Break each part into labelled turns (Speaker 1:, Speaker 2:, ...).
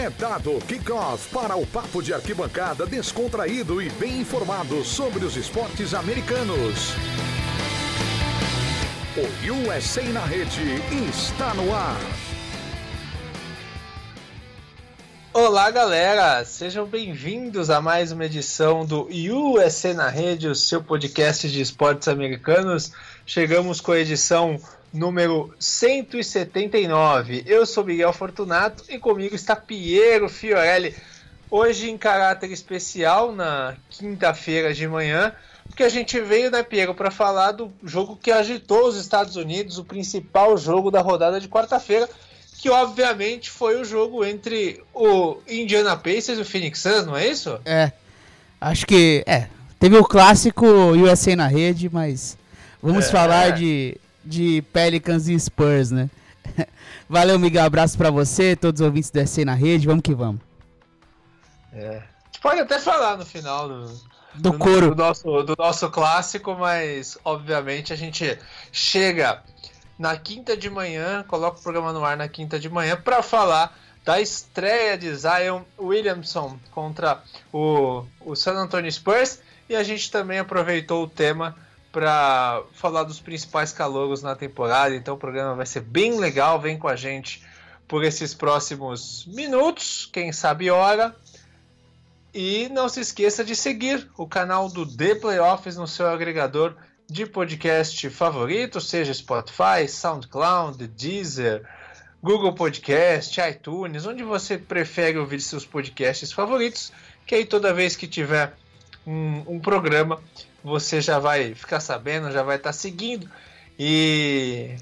Speaker 1: É dado kickoff para o papo de arquibancada descontraído e bem informado sobre os esportes americanos. O USA na rede está no ar.
Speaker 2: Olá, galera! Sejam bem-vindos a mais uma edição do USA na Rede, o seu podcast de esportes americanos. Chegamos com a edição número 179. Eu sou Miguel Fortunato e comigo está Piero Fiorelli. Hoje em caráter especial, na quinta-feira de manhã, porque a gente veio, né, Piero, para falar do jogo que agitou os Estados Unidos, o principal jogo da rodada de quarta-feira, que obviamente foi o jogo entre o Indiana Pacers e o Phoenix Suns, não é isso?
Speaker 3: É. Acho que, é, teve o clássico USA na rede, mas vamos é. falar de de Pelicans e Spurs, né? Valeu, Miguel. Abraço para você, todos os ouvintes do SC na rede. Vamos que vamos.
Speaker 2: É. Pode até falar no final do,
Speaker 3: do, do coro
Speaker 2: do nosso, do nosso clássico, mas obviamente a gente chega na quinta de manhã, coloca o programa no ar na quinta de manhã para falar da estreia de Zion Williamson contra o, o San Antonio Spurs e a gente também aproveitou o tema para falar dos principais calouros na temporada. Então o programa vai ser bem legal. Vem com a gente por esses próximos minutos, quem sabe hora. E não se esqueça de seguir o canal do The Playoffs no seu agregador de podcast favorito, seja Spotify, SoundCloud, Deezer, Google Podcast, iTunes, onde você prefere ouvir seus podcasts favoritos, que aí toda vez que tiver um, um programa você já vai ficar sabendo, já vai estar tá seguindo. E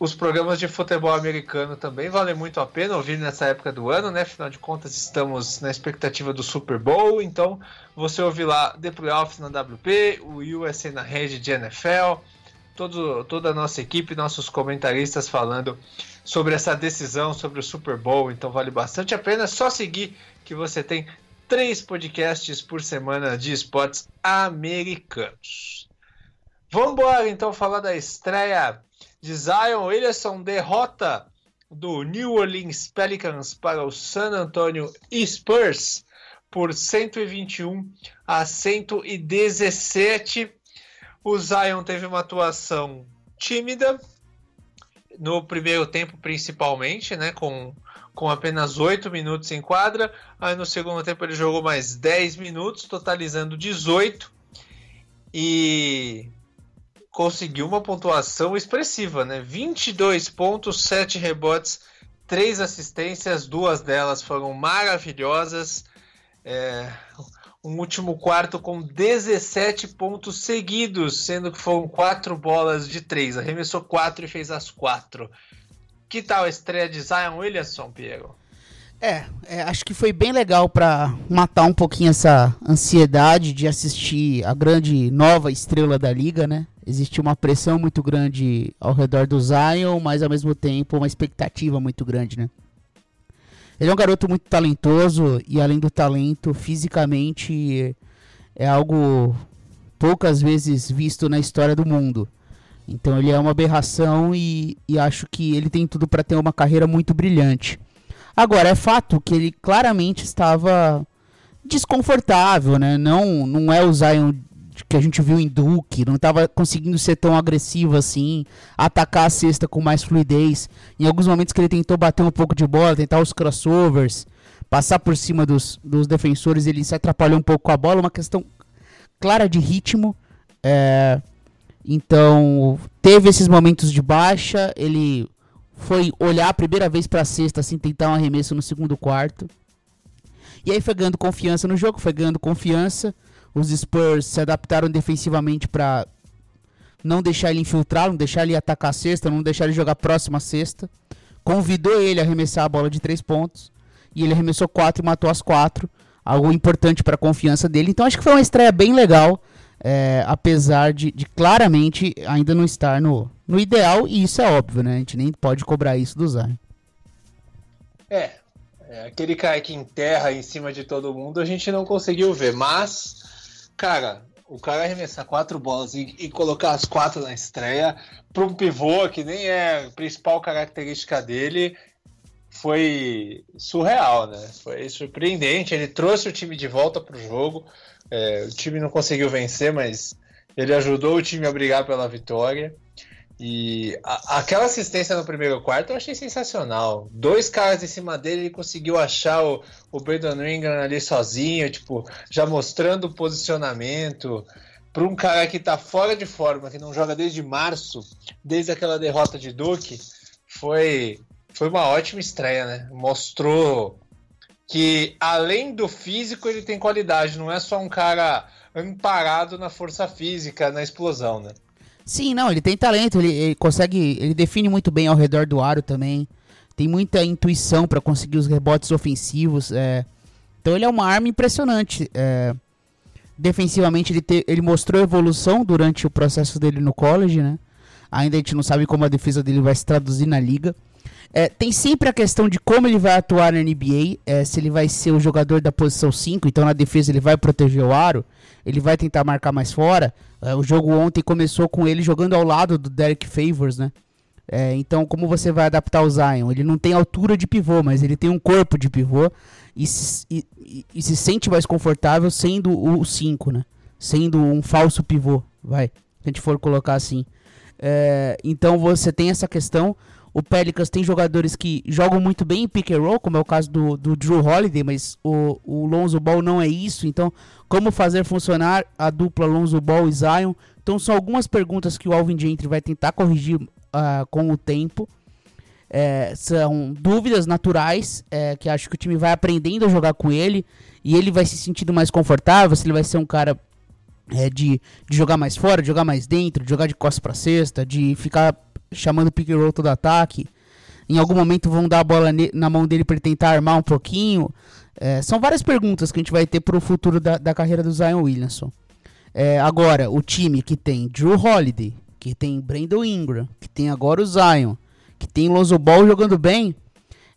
Speaker 2: os programas de futebol americano também valem muito a pena ouvir nessa época do ano, né? Afinal de contas, estamos na expectativa do Super Bowl, então você ouve lá The Playoffs na WP, o USA na rede de NFL, todo, toda a nossa equipe, nossos comentaristas falando sobre essa decisão, sobre o Super Bowl, então vale bastante a pena. É só seguir que você tem três podcasts por semana de esportes americanos. Vamos embora então falar da estreia de Zion Williamson, derrota do New Orleans Pelicans para o San Antonio Spurs por 121 a 117. O Zion teve uma atuação tímida no primeiro tempo, principalmente, né, com com apenas 8 minutos em quadra. Aí no segundo tempo ele jogou mais 10 minutos, totalizando 18 e conseguiu uma pontuação expressiva, né? 22 pontos, 7 rebotes, 3 assistências, duas delas foram maravilhosas. É, um último quarto com 17 pontos seguidos, sendo que foram quatro bolas de três. Arremessou quatro e fez as quatro. Que tal a estreia de Zion Williamson, Piero?
Speaker 3: É, é, acho que foi bem legal para matar um pouquinho essa ansiedade de assistir a grande nova estrela da liga, né? Existe uma pressão muito grande ao redor do Zion, mas ao mesmo tempo uma expectativa muito grande, né? Ele é um garoto muito talentoso e além do talento, fisicamente é algo poucas vezes visto na história do mundo. Então ele é uma aberração e, e acho que ele tem tudo para ter uma carreira muito brilhante. Agora, é fato que ele claramente estava desconfortável, né? Não, não é o Zion que a gente viu em Duke, não estava conseguindo ser tão agressivo assim, atacar a cesta com mais fluidez. Em alguns momentos que ele tentou bater um pouco de bola, tentar os crossovers, passar por cima dos, dos defensores, ele se atrapalhou um pouco com a bola, uma questão clara de ritmo. É, então, teve esses momentos de baixa, ele foi olhar a primeira vez para a cesta, assim, tentar um arremesso no segundo quarto. E aí foi ganhando confiança no jogo, foi ganhando confiança. Os Spurs se adaptaram defensivamente para não deixar ele infiltrar, não deixar ele atacar a cesta, não deixar ele jogar próximo à cesta. Convidou ele a arremessar a bola de três pontos. E ele arremessou quatro e matou as quatro. Algo importante para a confiança dele. Então acho que foi uma estreia bem legal é, apesar de, de, claramente ainda não estar no, no ideal, e isso é óbvio, né? A gente nem pode cobrar isso do Zion.
Speaker 2: É, é, aquele cara que enterra em cima de todo mundo a gente não conseguiu ver, mas, cara, o cara arremessar quatro bolas e, e colocar as quatro na estreia para um pivô que nem é a principal característica dele, foi surreal, né? Foi surpreendente. Ele trouxe o time de volta para o jogo. É, o time não conseguiu vencer, mas ele ajudou o time a brigar pela vitória. E a, aquela assistência no primeiro quarto eu achei sensacional. Dois caras em cima dele, ele conseguiu achar o, o Brandon Ingram ali sozinho, tipo, já mostrando o posicionamento. Para um cara que tá fora de forma, que não joga desde março, desde aquela derrota de Duke, foi, foi uma ótima estreia, né? Mostrou que além do físico ele tem qualidade, não é só um cara amparado na força física, na explosão, né?
Speaker 3: Sim, não, ele tem talento, ele, ele consegue, ele define muito bem ao redor do aro também. Tem muita intuição para conseguir os rebotes ofensivos. É. Então ele é uma arma impressionante. É. Defensivamente ele, te, ele mostrou evolução durante o processo dele no college, né? Ainda a gente não sabe como a defesa dele vai se traduzir na liga. É, tem sempre a questão de como ele vai atuar na NBA, é, se ele vai ser o jogador da posição 5, então na defesa ele vai proteger o aro, ele vai tentar marcar mais fora. É, o jogo ontem começou com ele jogando ao lado do Derek Favors, né? É, então, como você vai adaptar o Zion? Ele não tem altura de pivô, mas ele tem um corpo de pivô e se, e, e se sente mais confortável sendo o 5, né? Sendo um falso pivô, vai. Se a gente for colocar assim. É, então você tem essa questão. O Pelicans tem jogadores que jogam muito bem em pick and roll, como é o caso do, do Drew Holiday, mas o, o Lonzo Ball não é isso. Então, como fazer funcionar a dupla Lonzo Ball e Zion? Então, são algumas perguntas que o Alvin Gentry vai tentar corrigir uh, com o tempo. É, são dúvidas naturais é, que acho que o time vai aprendendo a jogar com ele e ele vai se sentindo mais confortável. Se ele vai ser um cara é, de, de jogar mais fora, de jogar mais dentro, de jogar de costas para cesta, de ficar chamando pick and roll todo ataque. Em algum momento vão dar a bola na mão dele para ele tentar armar um pouquinho. É, são várias perguntas que a gente vai ter para o futuro da, da, carreira do Zion Williamson. É, agora, o time que tem Drew Holiday, que tem Brandon Ingram, que tem agora o Zion, que tem Lonzo Ball jogando bem,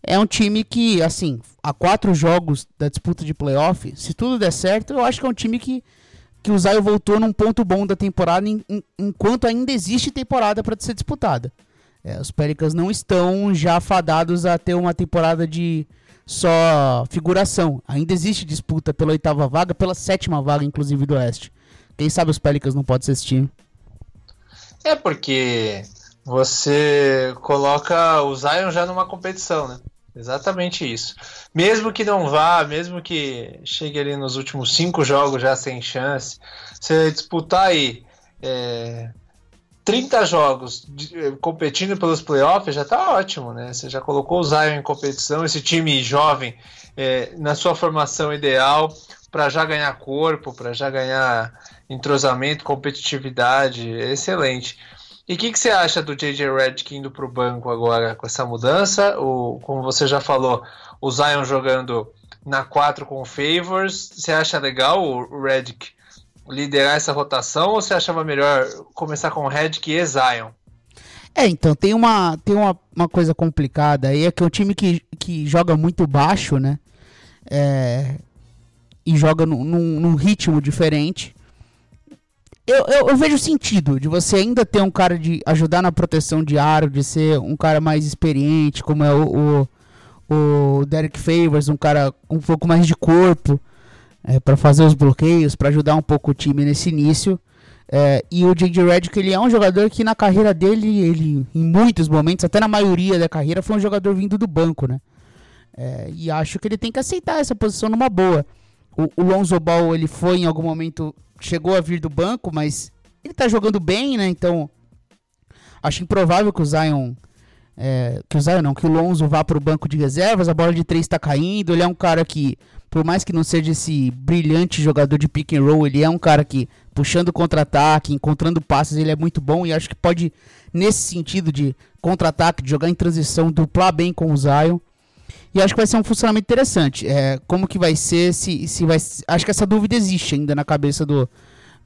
Speaker 3: é um time que, assim, há quatro jogos da disputa de playoff, se tudo der certo, eu acho que é um time que que o Zion voltou num ponto bom da temporada, em, em, enquanto ainda existe temporada para ser disputada. É, os Pelicans não estão já fadados a ter uma temporada de só figuração. Ainda existe disputa pela oitava vaga, pela sétima vaga, inclusive, do Oeste. Quem sabe os Pelicans não podem ser esse time.
Speaker 2: É porque você coloca o Zion já numa competição, né? Exatamente isso. Mesmo que não vá, mesmo que chegue ali nos últimos cinco jogos já sem chance, você disputar aí é, 30 jogos de, é, competindo pelos playoffs já tá ótimo, né? Você já colocou o Zion em competição, esse time jovem é, na sua formação ideal para já ganhar corpo, para já ganhar entrosamento, competitividade, excelente. E o que, que, você acha do JJ Redick indo para o banco agora com essa mudança? O, como você já falou, o Zion jogando na 4 com o Favors. Você acha legal o Redick liderar essa rotação ou você achava melhor começar com o Redick e Zion?
Speaker 3: É, então, tem uma, tem uma, uma coisa complicada aí, é que é um time que, que joga muito baixo, né? É, e joga num, num ritmo diferente eu, eu, eu, vejo sentido de você ainda ter um cara de ajudar na proteção de aro, de ser um cara mais experiente, como é o, o, o Derek Favors, um cara um pouco mais de corpo é, para fazer os bloqueios, para ajudar um pouco o time nesse início. É, e o J.J. Redick, ele é um jogador que na carreira dele, ele em muitos momentos, até na maioria da carreira, foi um jogador vindo do banco, né? É, e acho que ele tem que aceitar essa posição numa boa. O, o Lonzo Ball, ele foi em algum momento chegou a vir do banco, mas ele tá jogando bem, né? Então, acho improvável que o Zion. É, que o Zion não, que o Lonzo vá para o banco de reservas, a bola de três está caindo. Ele é um cara que, por mais que não seja esse brilhante jogador de pick and roll, ele é um cara que, puxando contra-ataque, encontrando passes, ele é muito bom e acho que pode, nesse sentido de contra-ataque, de jogar em transição, duplar bem com o Zion. E acho que vai ser um funcionamento interessante. É, como que vai ser, se, se vai. Acho que essa dúvida existe ainda na cabeça do,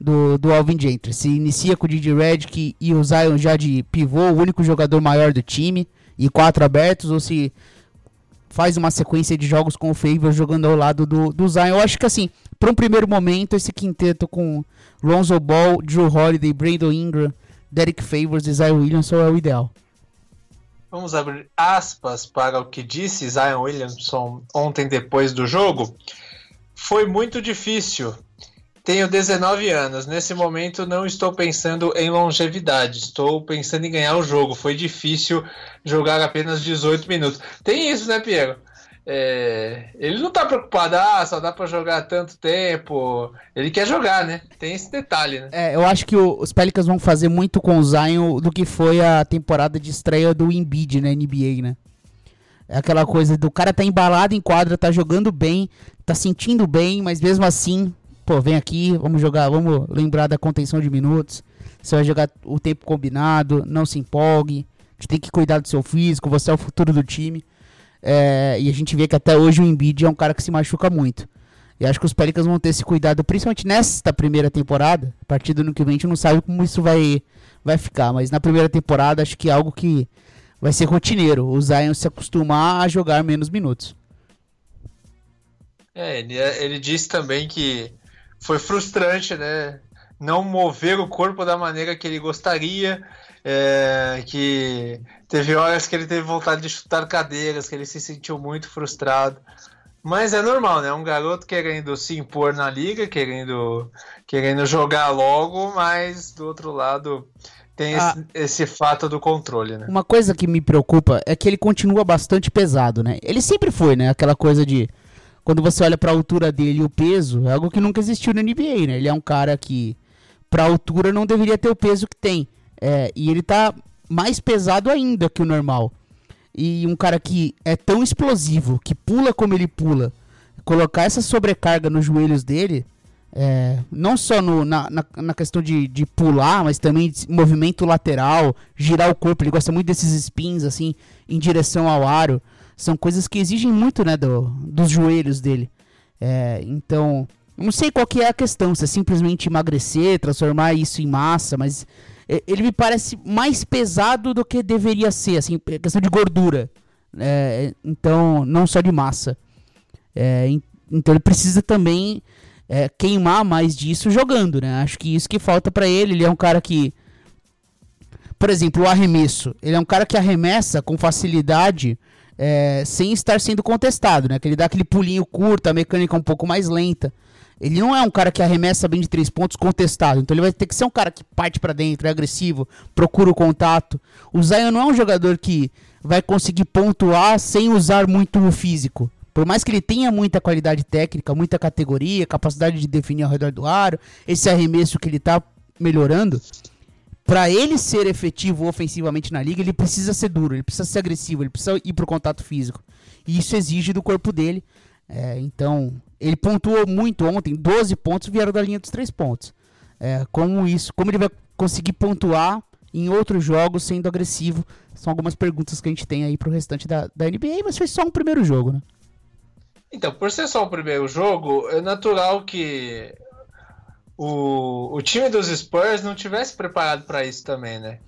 Speaker 3: do, do Alvin Gentry. Se inicia com o Didi Redick e o Zion já de pivô, o único jogador maior do time, e quatro abertos, ou se faz uma sequência de jogos com o Favor jogando ao lado do, do Zion. Eu acho que assim, para um primeiro momento, esse quinteto com Lonzo Ball, Drew Holiday, Brandon Ingram, Derek Favors e Zion Williamson é o ideal.
Speaker 2: Vamos abrir aspas para o que disse Zion Williamson ontem depois do jogo. Foi muito difícil. Tenho 19 anos. Nesse momento não estou pensando em longevidade. Estou pensando em ganhar o jogo. Foi difícil jogar apenas 18 minutos. Tem isso, né, Piero? É, ele não tá preocupado, ah, só dá para jogar tanto tempo. Ele quer jogar, né? Tem esse detalhe, né?
Speaker 3: É, eu acho que o, os Pelicans vão fazer muito com o Zion do que foi a temporada de estreia do Embiid na NBA, né? É aquela coisa do cara tá embalado em quadra, tá jogando bem, tá sentindo bem, mas mesmo assim, pô, vem aqui, vamos jogar, vamos lembrar da contenção de minutos. Você vai jogar o tempo combinado, não se empolgue. A gente tem que cuidar do seu físico, você é o futuro do time. É, e a gente vê que até hoje o Embiid é um cara que se machuca muito. E acho que os Pelicans vão ter esse cuidado, principalmente nesta primeira temporada. A partir do ano que vem a gente não sabe como isso vai, vai ficar. Mas na primeira temporada acho que é algo que vai ser rotineiro. O Zion se acostumar a jogar menos minutos.
Speaker 2: É, ele, ele disse também que foi frustrante, né? Não mover o corpo da maneira que ele gostaria é, que teve horas que ele teve vontade de chutar cadeiras, que ele se sentiu muito frustrado. Mas é normal, né? Um garoto querendo se impor na liga, querendo, querendo jogar logo, mas do outro lado tem ah, esse, esse, fato do controle, né?
Speaker 3: Uma coisa que me preocupa é que ele continua bastante pesado, né? Ele sempre foi, né? Aquela coisa de quando você olha para a altura dele e o peso, é algo que nunca existiu na NBA, né? Ele é um cara que para altura não deveria ter o peso que tem. É, e ele tá mais pesado ainda que o normal. E um cara que é tão explosivo, que pula como ele pula, colocar essa sobrecarga nos joelhos dele, é, não só no, na, na, na, questão de, de pular, mas também movimento lateral, girar o corpo, ele gosta muito desses spins assim, em direção ao aro. São coisas que exigem muito né, do, dos joelhos dele. É, então, não sei qual que é a questão, se é simplesmente emagrecer, transformar isso em massa, mas ele me parece mais pesado do que deveria ser, assim, é questão de gordura. É, então, não só de massa. É, então ele precisa também é, queimar mais disso jogando, né? Acho que isso que falta para ele. Ele é um cara que, por exemplo, o arremesso. Ele é um cara que arremessa com facilidade é, sem estar sendo contestado, né? Que ele dá aquele pulinho curto, a mecânica um pouco mais lenta. Ele não é um cara que arremessa bem de três pontos contestado. Então ele vai ter que ser um cara que parte para dentro, é agressivo, procura o contato. O Zion não é um jogador que vai conseguir pontuar sem usar muito o físico. Por mais que ele tenha muita qualidade técnica, muita categoria, capacidade de definir ao redor do aro, esse arremesso que ele tá melhorando, para ele ser efetivo ofensivamente na liga, ele precisa ser duro, ele precisa ser agressivo, ele precisa ir pro contato físico. E isso exige do corpo dele. É, então, ele pontuou muito ontem, 12 pontos vieram da linha dos três pontos. É, como isso, como ele vai conseguir pontuar em outros jogos sendo agressivo? São algumas perguntas que a gente tem aí pro restante da, da NBA, mas foi só um primeiro jogo, né?
Speaker 2: Então, por ser só o primeiro jogo, é natural que o, o time dos Spurs não tivesse preparado para isso também, né?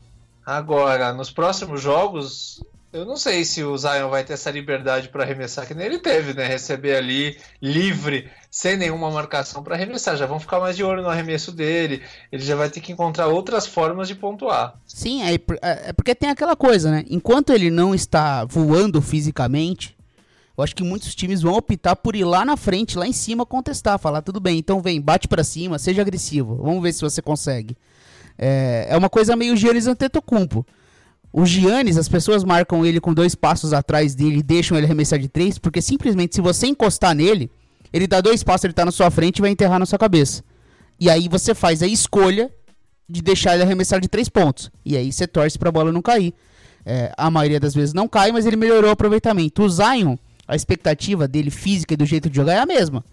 Speaker 2: Agora, nos próximos jogos, eu não sei se o Zion vai ter essa liberdade para arremessar que nem ele teve, né? Receber ali livre, sem nenhuma marcação para arremessar. Já vão ficar mais de olho no arremesso dele. Ele já vai ter que encontrar outras formas de pontuar.
Speaker 3: Sim, é, é, é porque tem aquela coisa, né? Enquanto ele não está voando fisicamente, eu acho que muitos times vão optar por ir lá na frente, lá em cima, contestar, falar tudo bem, então vem, bate para cima, seja agressivo, vamos ver se você consegue. É, é uma coisa meio Giannis Antetokounmpo. O Giannis, as pessoas marcam ele com dois passos atrás dele e deixam ele arremessar de três, porque simplesmente se você encostar nele, ele dá dois passos, ele tá na sua frente e vai enterrar na sua cabeça. E aí você faz a escolha de deixar ele arremessar de três pontos. E aí você torce pra bola não cair. É, a maioria das vezes não cai, mas ele melhorou o aproveitamento. O Zion, a expectativa dele física e do jeito de jogar é a mesma.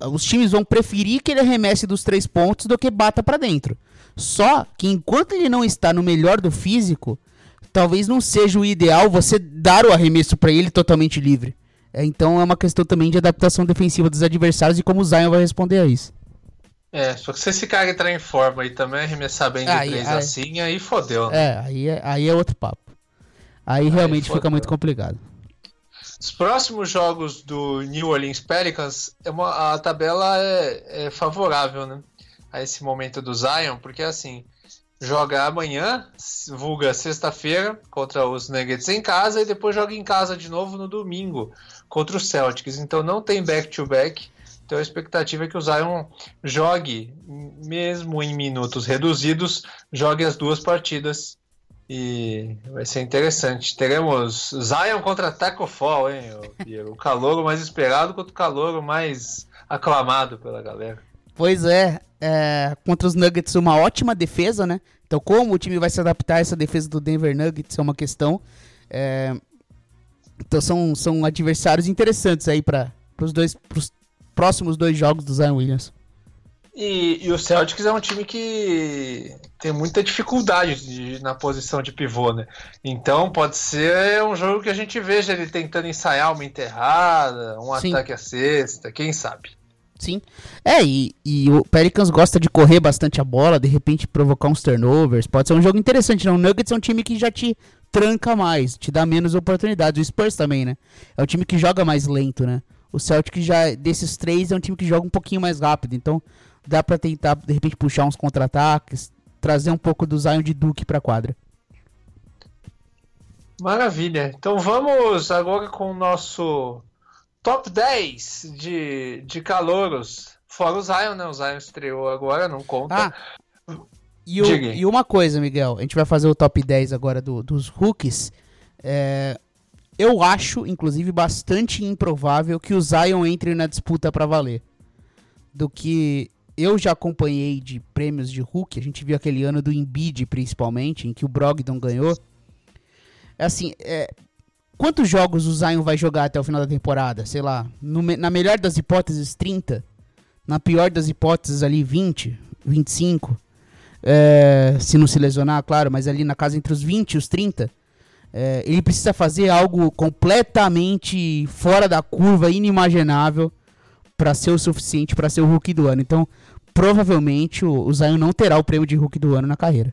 Speaker 3: Os times vão preferir que ele arremesse dos três pontos do que bata para dentro. Só que enquanto ele não está no melhor do físico, talvez não seja o ideal você dar o arremesso para ele totalmente livre. É, então é uma questão também de adaptação defensiva dos adversários e como o Zion vai responder a isso.
Speaker 2: É, só que se esse cara entrar em forma e também arremessar bem de aí, três aí, assim, aí fodeu. Né?
Speaker 3: É, aí é, aí é outro papo. Aí, aí realmente fodeu. fica muito complicado.
Speaker 2: Os próximos jogos do New Orleans Pelicans, é uma, a tabela é, é favorável, né? A esse momento do Zion, porque assim, joga amanhã, vulga sexta-feira, contra os Nuggets em casa e depois joga em casa de novo no domingo contra os Celtics. Então não tem back-to-back. Então a expectativa é que o Zion jogue, mesmo em minutos reduzidos, jogue as duas partidas. E vai ser interessante. Teremos Zion contra Taco Fall, hein? O, o calouro mais esperado contra o calouro mais aclamado pela galera.
Speaker 3: Pois é, é, contra os Nuggets uma ótima defesa, né? Então como o time vai se adaptar a essa defesa do Denver Nuggets é uma questão. É, então são, são adversários interessantes aí para os dois pros próximos dois jogos do Zion Williams.
Speaker 2: E, e, o Celtics é um time que tem muita dificuldade de, na posição de pivô, né? Então pode ser um jogo que a gente veja ele tentando ensaiar uma enterrada, um Sim. ataque à cesta, quem sabe.
Speaker 3: Sim. É, e, e, o Pelicans gosta de correr bastante a bola, de repente provocar uns turnovers. Pode ser um jogo interessante, não? O Nuggets é um time que já te tranca mais, te dá menos oportunidades. O Spurs também, né? É um time que joga mais lento, né? O Celtic já, desses três, é um time que joga um pouquinho mais rápido. Então, dá para tentar, de repente, puxar uns contra-ataques, trazer um pouco do Zion de Duke pra quadra.
Speaker 2: Maravilha. Então vamos agora com o nosso top 10 de, de calouros. Fora o Zion, né? O Zion estreou agora, não conta.
Speaker 3: Ah, e, o, e, uma coisa, Miguel, a gente vai fazer o top 10 agora do, dos rookies. É, eu acho, inclusive, bastante improvável que o Zion entre na disputa para valer. Do que eu já acompanhei de prêmios de Hulk, a gente viu aquele ano do Embiid, principalmente, em que o Brogdon ganhou. É assim, é, quantos jogos o Zion vai jogar até o final da temporada? Sei lá, no, na melhor das hipóteses, 30. Na pior das hipóteses, ali, 20, 25. É, se não se lesionar, claro, mas ali na casa entre os 20 e os 30. É, ele precisa fazer algo completamente fora da curva, inimaginável, para ser o suficiente para ser o Hulk do ano. Então, provavelmente o, o Zion não terá o prêmio de Hulk do ano na carreira.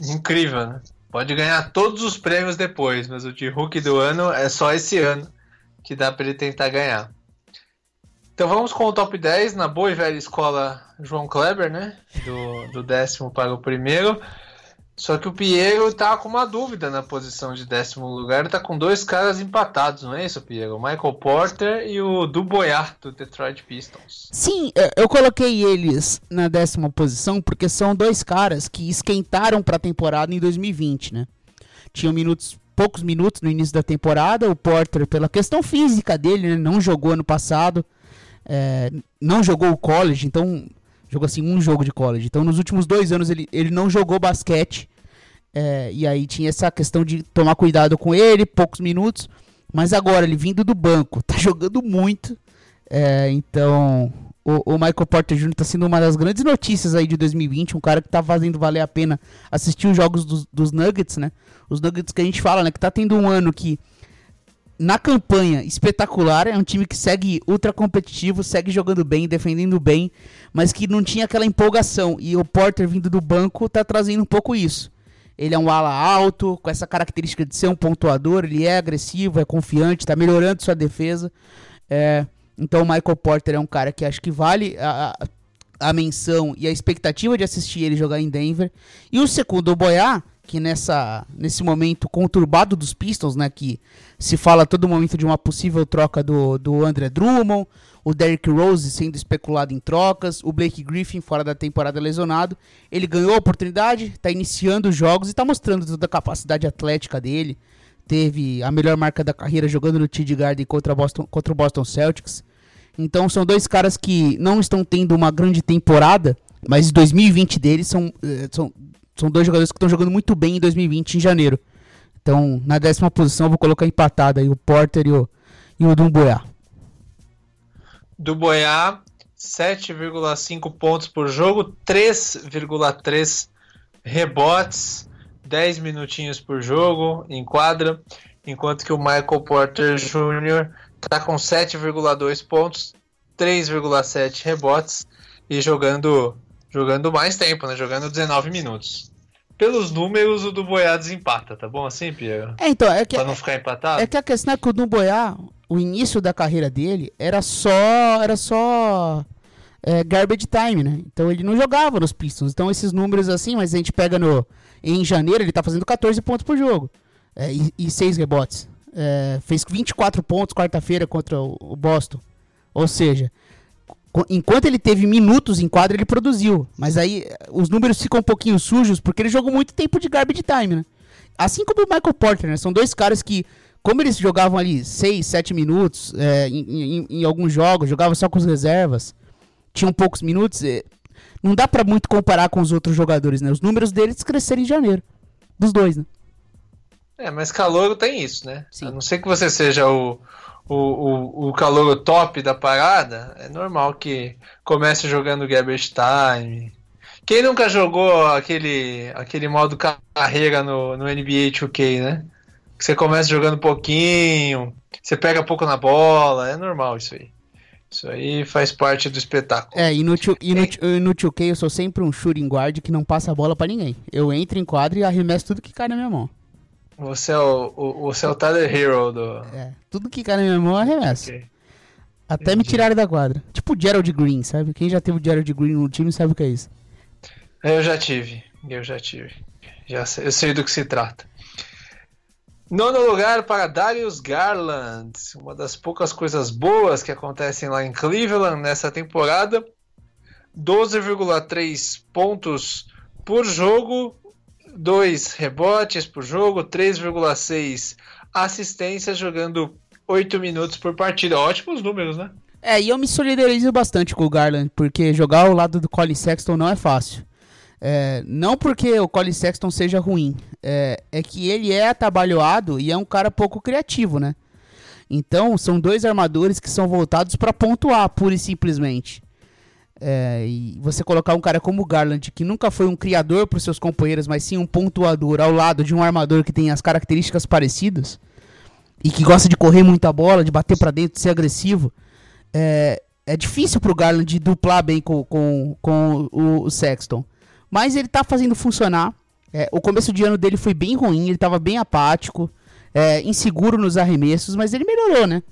Speaker 2: Incrível, né? Pode ganhar todos os prêmios depois, mas o de Hulk do ano é só esse ano que dá para ele tentar ganhar. Então vamos com o top 10 na boa e velha escola João Kleber, né? Do, do décimo para o primeiro. Só que o Piero tá com uma dúvida na posição de décimo lugar. Ele tá com dois caras empatados, não é isso, Piero? O Michael Porter e o Duboyar, do Detroit Pistons.
Speaker 3: Sim, é, eu coloquei eles na décima posição porque são dois caras que esquentaram para a temporada em 2020, né? Tinham minutos, poucos minutos no início da temporada. O Porter, pela questão física dele, né, não jogou ano passado. É, não jogou o college, então Jogou assim um jogo de college. Então nos últimos dois anos ele, ele não jogou basquete. É, e aí tinha essa questão de tomar cuidado com ele, poucos minutos. Mas agora ele vindo do banco, tá jogando muito. É, então o, o, Michael Porter Jr. tá sendo uma das grandes notícias aí de 2020. Um cara que tá fazendo valer a pena assistir os jogos dos, dos Nuggets, né? Os Nuggets que a gente fala, né? Que tá tendo um ano que na campanha espetacular. É um time que segue ultra competitivo, segue jogando bem, defendendo bem, mas que não tinha aquela empolgação. E o Porter vindo do banco tá trazendo um pouco isso. Ele é um ala alto, com essa característica de ser um pontuador, ele é agressivo, é confiante, tá melhorando sua defesa. É, então o Michael Porter é um cara que acho que vale a, a, menção e a expectativa de assistir ele jogar em Denver. E o segundo, o Boiá, que nessa, nesse momento conturbado dos Pistons, né, que se fala todo momento de uma possível troca do, do André Drummond, o Derrick Rose sendo especulado em trocas, o Blake Griffin fora da temporada lesionado. Ele ganhou a oportunidade, está iniciando os jogos e está mostrando toda a capacidade atlética dele. Teve a melhor marca da carreira jogando no TD Garden contra, Boston, contra o Boston Celtics. Então são dois caras que não estão tendo uma grande temporada, mas 2020 deles são, eh, são, são dois jogadores que estão jogando muito bem em 2020, em janeiro. Então, na décima posição, eu vou colocar empatado aí o Porter e o, e o Dumboiá.
Speaker 2: Dumboiá, 7,5 pontos por jogo, 3,3 rebotes, 10 minutinhos por jogo em quadra, enquanto que o Michael Porter Jr. está com 7,2 pontos, 3,7 rebotes e jogando jogando mais tempo, né? Jogando 19 minutos pelos números, o do Boiá desempata, tá bom assim, Pierre?
Speaker 3: É, então, é que.
Speaker 2: Pra não ficar empatado?
Speaker 3: É que a questão é que o do Boiá, o início da carreira dele era só. Era só. é, garbage time, né? Então ele não jogava nos Pistons. Então esses números assim, mas a gente pega no em janeiro ele tá fazendo 14 pontos por jogo é, e, e 6 rebotes. É, fez 24 pontos quarta-feira contra o, o, Boston. Ou seja, enquanto ele teve minutos em quadra, ele produziu. Mas aí os números ficam um pouquinho sujos porque ele jogou muito tempo de garbage time, né? Assim como o Michael Porter, né? São dois caras que, como eles jogavam ali 6, 7 minutos é, em, em, em, alguns jogos, jogavam só com as reservas, tinham poucos minutos, é, não dá para muito comparar com os outros jogadores, né? Os números deles cresceram em janeiro. Dos dois, né?
Speaker 2: É, mas calor tem isso, né? Sim. A não ser que você seja o, o, o, o calor top da parada, é normal que comece jogando garbage time. Quem nunca jogou aquele, aquele modo carreira no, no NBA 2K, né? Que você começa jogando pouquinho, você pega pouco na bola, é normal isso aí. Isso aí faz parte do espetáculo.
Speaker 3: É, e no, e no, no 2K eu sou sempre um shooting guard que não passa a bola para ninguém. Eu entro em quadro e arremesso tudo que cai na minha mão.
Speaker 2: Você é o, o, você é o Tyler Hero do.
Speaker 3: É, tudo que cai na minha mão eu arremesso. Okay. Até Entendi. me tirarem da quadra. Tipo o Gerald Green, sabe? Quem já teve o Gerald Green no time sabe o que é isso.
Speaker 2: Eu já tive. Eu já tive. Já sei, eu sei do que se trata. Nono lugar para Darius Garland, uma das poucas coisas boas que acontecem lá em Cleveland nessa temporada. 12,3 pontos por jogo, 2 rebotes por jogo, 3,6 assistências, jogando 8 minutos por partida. Ótimos números, né?
Speaker 3: É, e eu me solidarizo bastante com o Garland, porque jogar ao lado do Colin Sexton não é fácil. É, não porque o Colin Sexton seja ruim, é, é, que ele é atabalhoado e é um cara pouco criativo, né? Então, são dois armadores que são voltados para pontuar, pura e simplesmente. É, e você colocar um cara como o Garland, que nunca foi um criador para os seus companheiros, mas sim um pontuador ao lado de um armador que tem as características parecidas e que gosta de correr muita bola, de bater para dentro, de ser agressivo, é, é difícil para o Garland duplar bem com, com, com o, o Sexton. Mas ele tá fazendo funcionar. É, o começo de ano dele foi bem ruim, ele tava bem apático, é, inseguro nos arremessos, mas ele melhorou, né?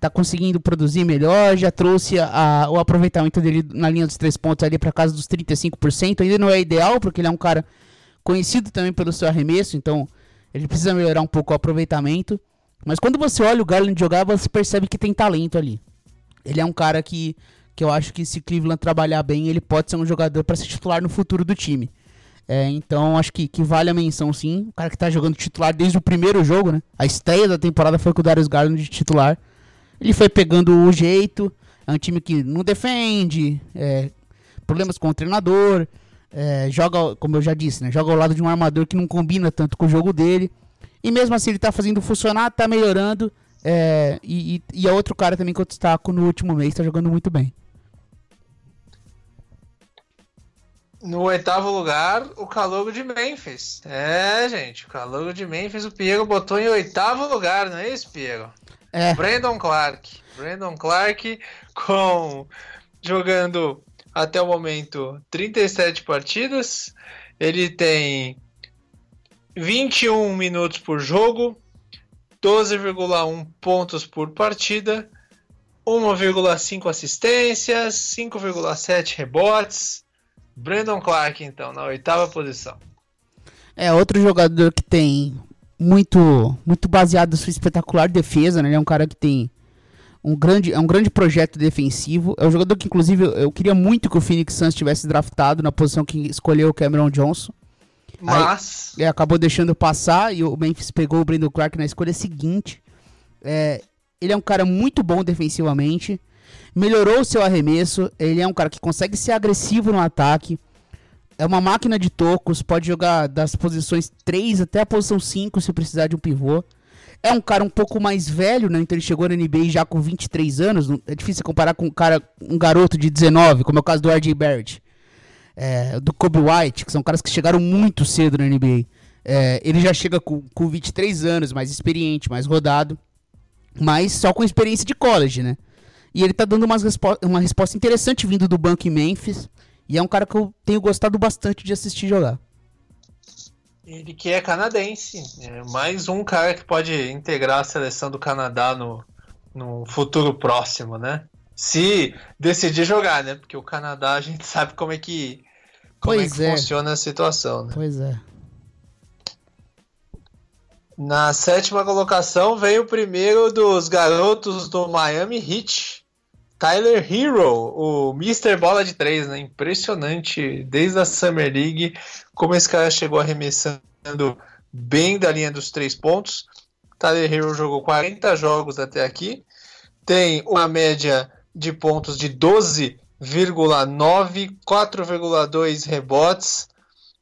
Speaker 3: Tá conseguindo produzir melhor, já trouxe a, a, o aproveitamento dele na linha dos três pontos ali para casa dos 35%. Ainda não é ideal, porque ele é um cara conhecido também pelo seu arremesso, então ele precisa melhorar um pouco o aproveitamento. Mas quando você olha o Garland jogar, você percebe que tem talento ali. Ele é um cara que que eu acho que se Cleveland trabalhar bem, ele pode ser um jogador para ser titular no futuro do time. É, então acho que, que vale a menção sim. O cara que tá jogando titular desde o primeiro jogo, né? A estreia da temporada foi com o Darius Garland de titular. Ele foi pegando o jeito. É um time que não defende, é, problemas com o treinador, é, joga, como eu já disse, né? Joga ao lado de um armador que não combina tanto com o jogo dele. E mesmo assim ele tá fazendo funcionar, tá melhorando. É, e, e, e é outro cara também que eu destaco no último mês, tá jogando muito bem.
Speaker 2: No oitavo lugar, o Calogo de Memphis. É, gente, o Calogo de Memphis, o Piero botou em oitavo lugar, não é isso, Piero? É. Brandon Clark. Brandon Clark com jogando até o momento 37 partidas. Ele tem 21 minutos por jogo, 12,1 pontos por partida, 1,5 assistências, 5,7 rebotes. Brandon Clark, então, na oitava posição.
Speaker 3: É, outro jogador que tem muito muito baseado na sua espetacular defesa, né? Ele é um cara que tem um grande, é um grande projeto defensivo. É um jogador que, inclusive, eu, eu queria muito que o Phoenix Suns tivesse draftado na posição que escolheu o Cameron Johnson.
Speaker 2: Mas.
Speaker 3: Aí, é, acabou deixando passar e o Memphis pegou o Brandon Clark na escolha seguinte. É, ele é um cara muito bom defensivamente melhorou o seu arremesso, ele é um cara que consegue ser agressivo no ataque, é uma máquina de tocos, pode jogar das posições 3 até a posição 5 se precisar de um pivô. É um cara um pouco mais velho, né? Então ele chegou na NBA já com 23 anos. É difícil comparar com um cara, um garoto de 19, como é o caso do RJ Barrett. É, do Kobe White, que são caras que chegaram muito cedo na NBA. É, ele já chega com, com 23 anos, mais experiente, mais rodado. Mas só com experiência de college, né? E ele tá dando umas respo uma resposta interessante vindo do banco em Memphis. E é um cara que eu tenho gostado bastante de assistir jogar.
Speaker 2: Ele que é canadense. É mais um cara que pode integrar a seleção do Canadá no, no futuro próximo, né? Se decidir jogar, né? Porque o Canadá a gente sabe como é que, como é que é. funciona a situação, né?
Speaker 3: Pois é.
Speaker 2: Na sétima colocação veio o primeiro dos garotos do Miami Heat, Tyler Hero, o Mr. Bola de 3, né? Impressionante, desde a Summer League, como esse cara chegou arremessando bem da linha dos três pontos. Tyler Hero jogou 40 jogos até aqui, tem uma média de pontos de 12,9, 4,2 rebotes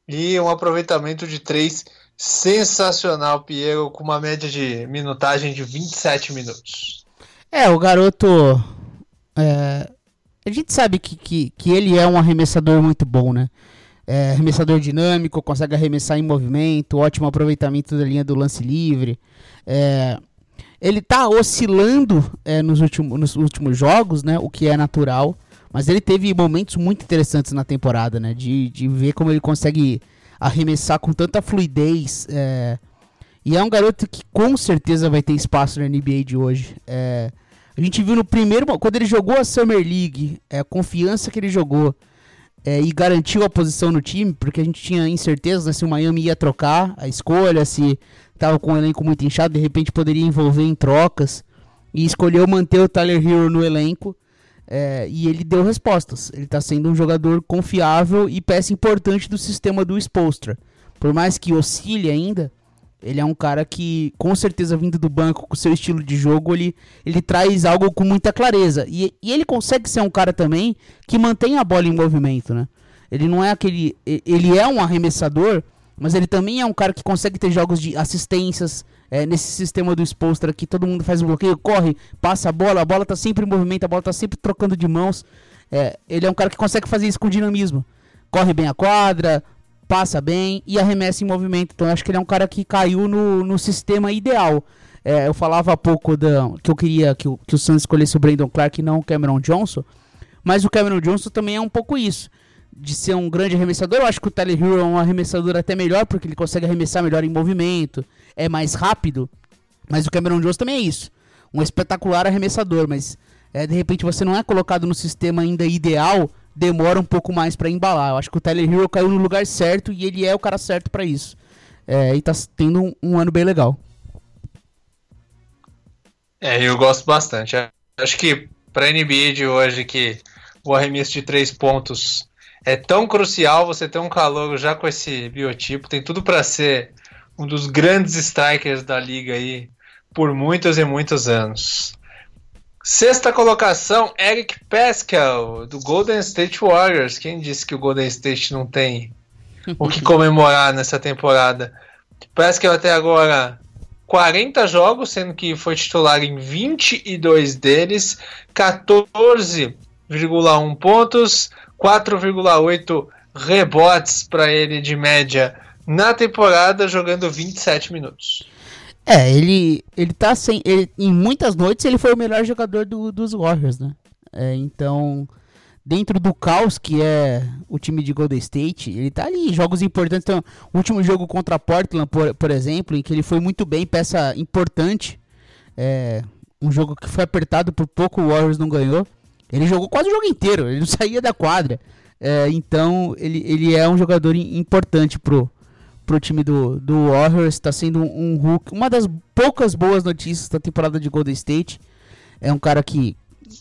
Speaker 2: e um aproveitamento de 3 sensacional, Piero, com uma média de minutagem de 27 minutos.
Speaker 3: É, o garoto. É, a gente sabe que, que, que ele é um arremessador muito bom, né? É, arremessador dinâmico, consegue arremessar em movimento, ótimo aproveitamento da linha do lance livre. É, ele tá oscilando é, nos, últimos, nos últimos jogos, né? O que é natural. Mas ele teve momentos muito interessantes na temporada, né? De, de ver como ele consegue arremessar com tanta fluidez. É, e é um garoto que com certeza vai ter espaço na NBA de hoje. É, a gente viu no primeiro. Quando ele jogou a Summer League, é, a confiança que ele jogou é, e garantiu a posição no time, porque a gente tinha incerteza né, se o Miami ia trocar a escolha, se estava com o elenco muito inchado, de repente poderia envolver em trocas. E escolheu manter o Tyler Hero no elenco. É, e ele deu respostas. Ele está sendo um jogador confiável e peça importante do sistema do Spolstra. Por mais que oscile ainda, ele é um cara que, com certeza, vindo do banco, com seu estilo de jogo, ele, ele traz algo com muita clareza. E, e ele consegue ser um cara também que mantém a bola em movimento, né? Ele não é aquele. Ele é um arremessador, mas ele também é um cara que consegue ter jogos de assistências, é, nesse sistema do Spolstra que todo mundo faz o bloqueio, corre, passa a bola, a bola tá sempre em movimento, a bola tá sempre trocando de mãos. É, ele é um cara que consegue fazer isso com dinamismo. Corre bem a quadra, passa bem e arremessa em movimento. Então acho que ele é um cara que caiu no, no sistema ideal. É, eu falava há pouco da, que eu queria que o, que o Suns escolhesse o Brandon Clark e não o Cameron Johnson. Mas o Cameron Johnson também é um pouco isso. De ser um grande arremessador, eu acho que o Tyler Hero é um arremessador até melhor, porque ele consegue arremessar melhor em movimento é mais rápido, mas o Cameron Jones também é isso. Um espetacular arremessador, mas é, de repente você não é colocado no sistema ainda ideal, demora um pouco mais para embalar. Eu acho que o Tyler Hero caiu no lugar certo e ele é o cara certo para isso. É, e tá tendo um, um, ano bem legal.
Speaker 2: É, eu gosto bastante. Acho que pra NBA de hoje que o arremesso de três pontos é tão crucial, você ter um calor já com esse biotipo, tem tudo para ser um dos grandes strikers da liga aí por muitos e muitos anos. Sexta colocação, Eric Pascal, do Golden State Warriors. Quem disse que o Golden State não tem o que comemorar nessa temporada? Pascal até agora 40 jogos, sendo que foi titular em 22 deles, 14,1 pontos, 4,8 rebotes para ele de média na temporada jogando 27 minutos.
Speaker 3: É, ele ele tá sem. Ele, em muitas noites ele foi o melhor jogador do, dos Warriors, né? É, então, dentro do caos que é o time de Golden State, ele tá ali, jogos importantes. Então, o último jogo contra Portland, por, por exemplo, em que ele foi muito bem, peça importante. É, um jogo que foi apertado por pouco, o Warriors não ganhou. Ele jogou quase o jogo inteiro, ele não saía da quadra. É, então, ele, ele é um jogador importante pro, pro time do, do Warriors. Está sendo um, Hulk. Uma das poucas boas notícias da temporada de Golden State. É um cara que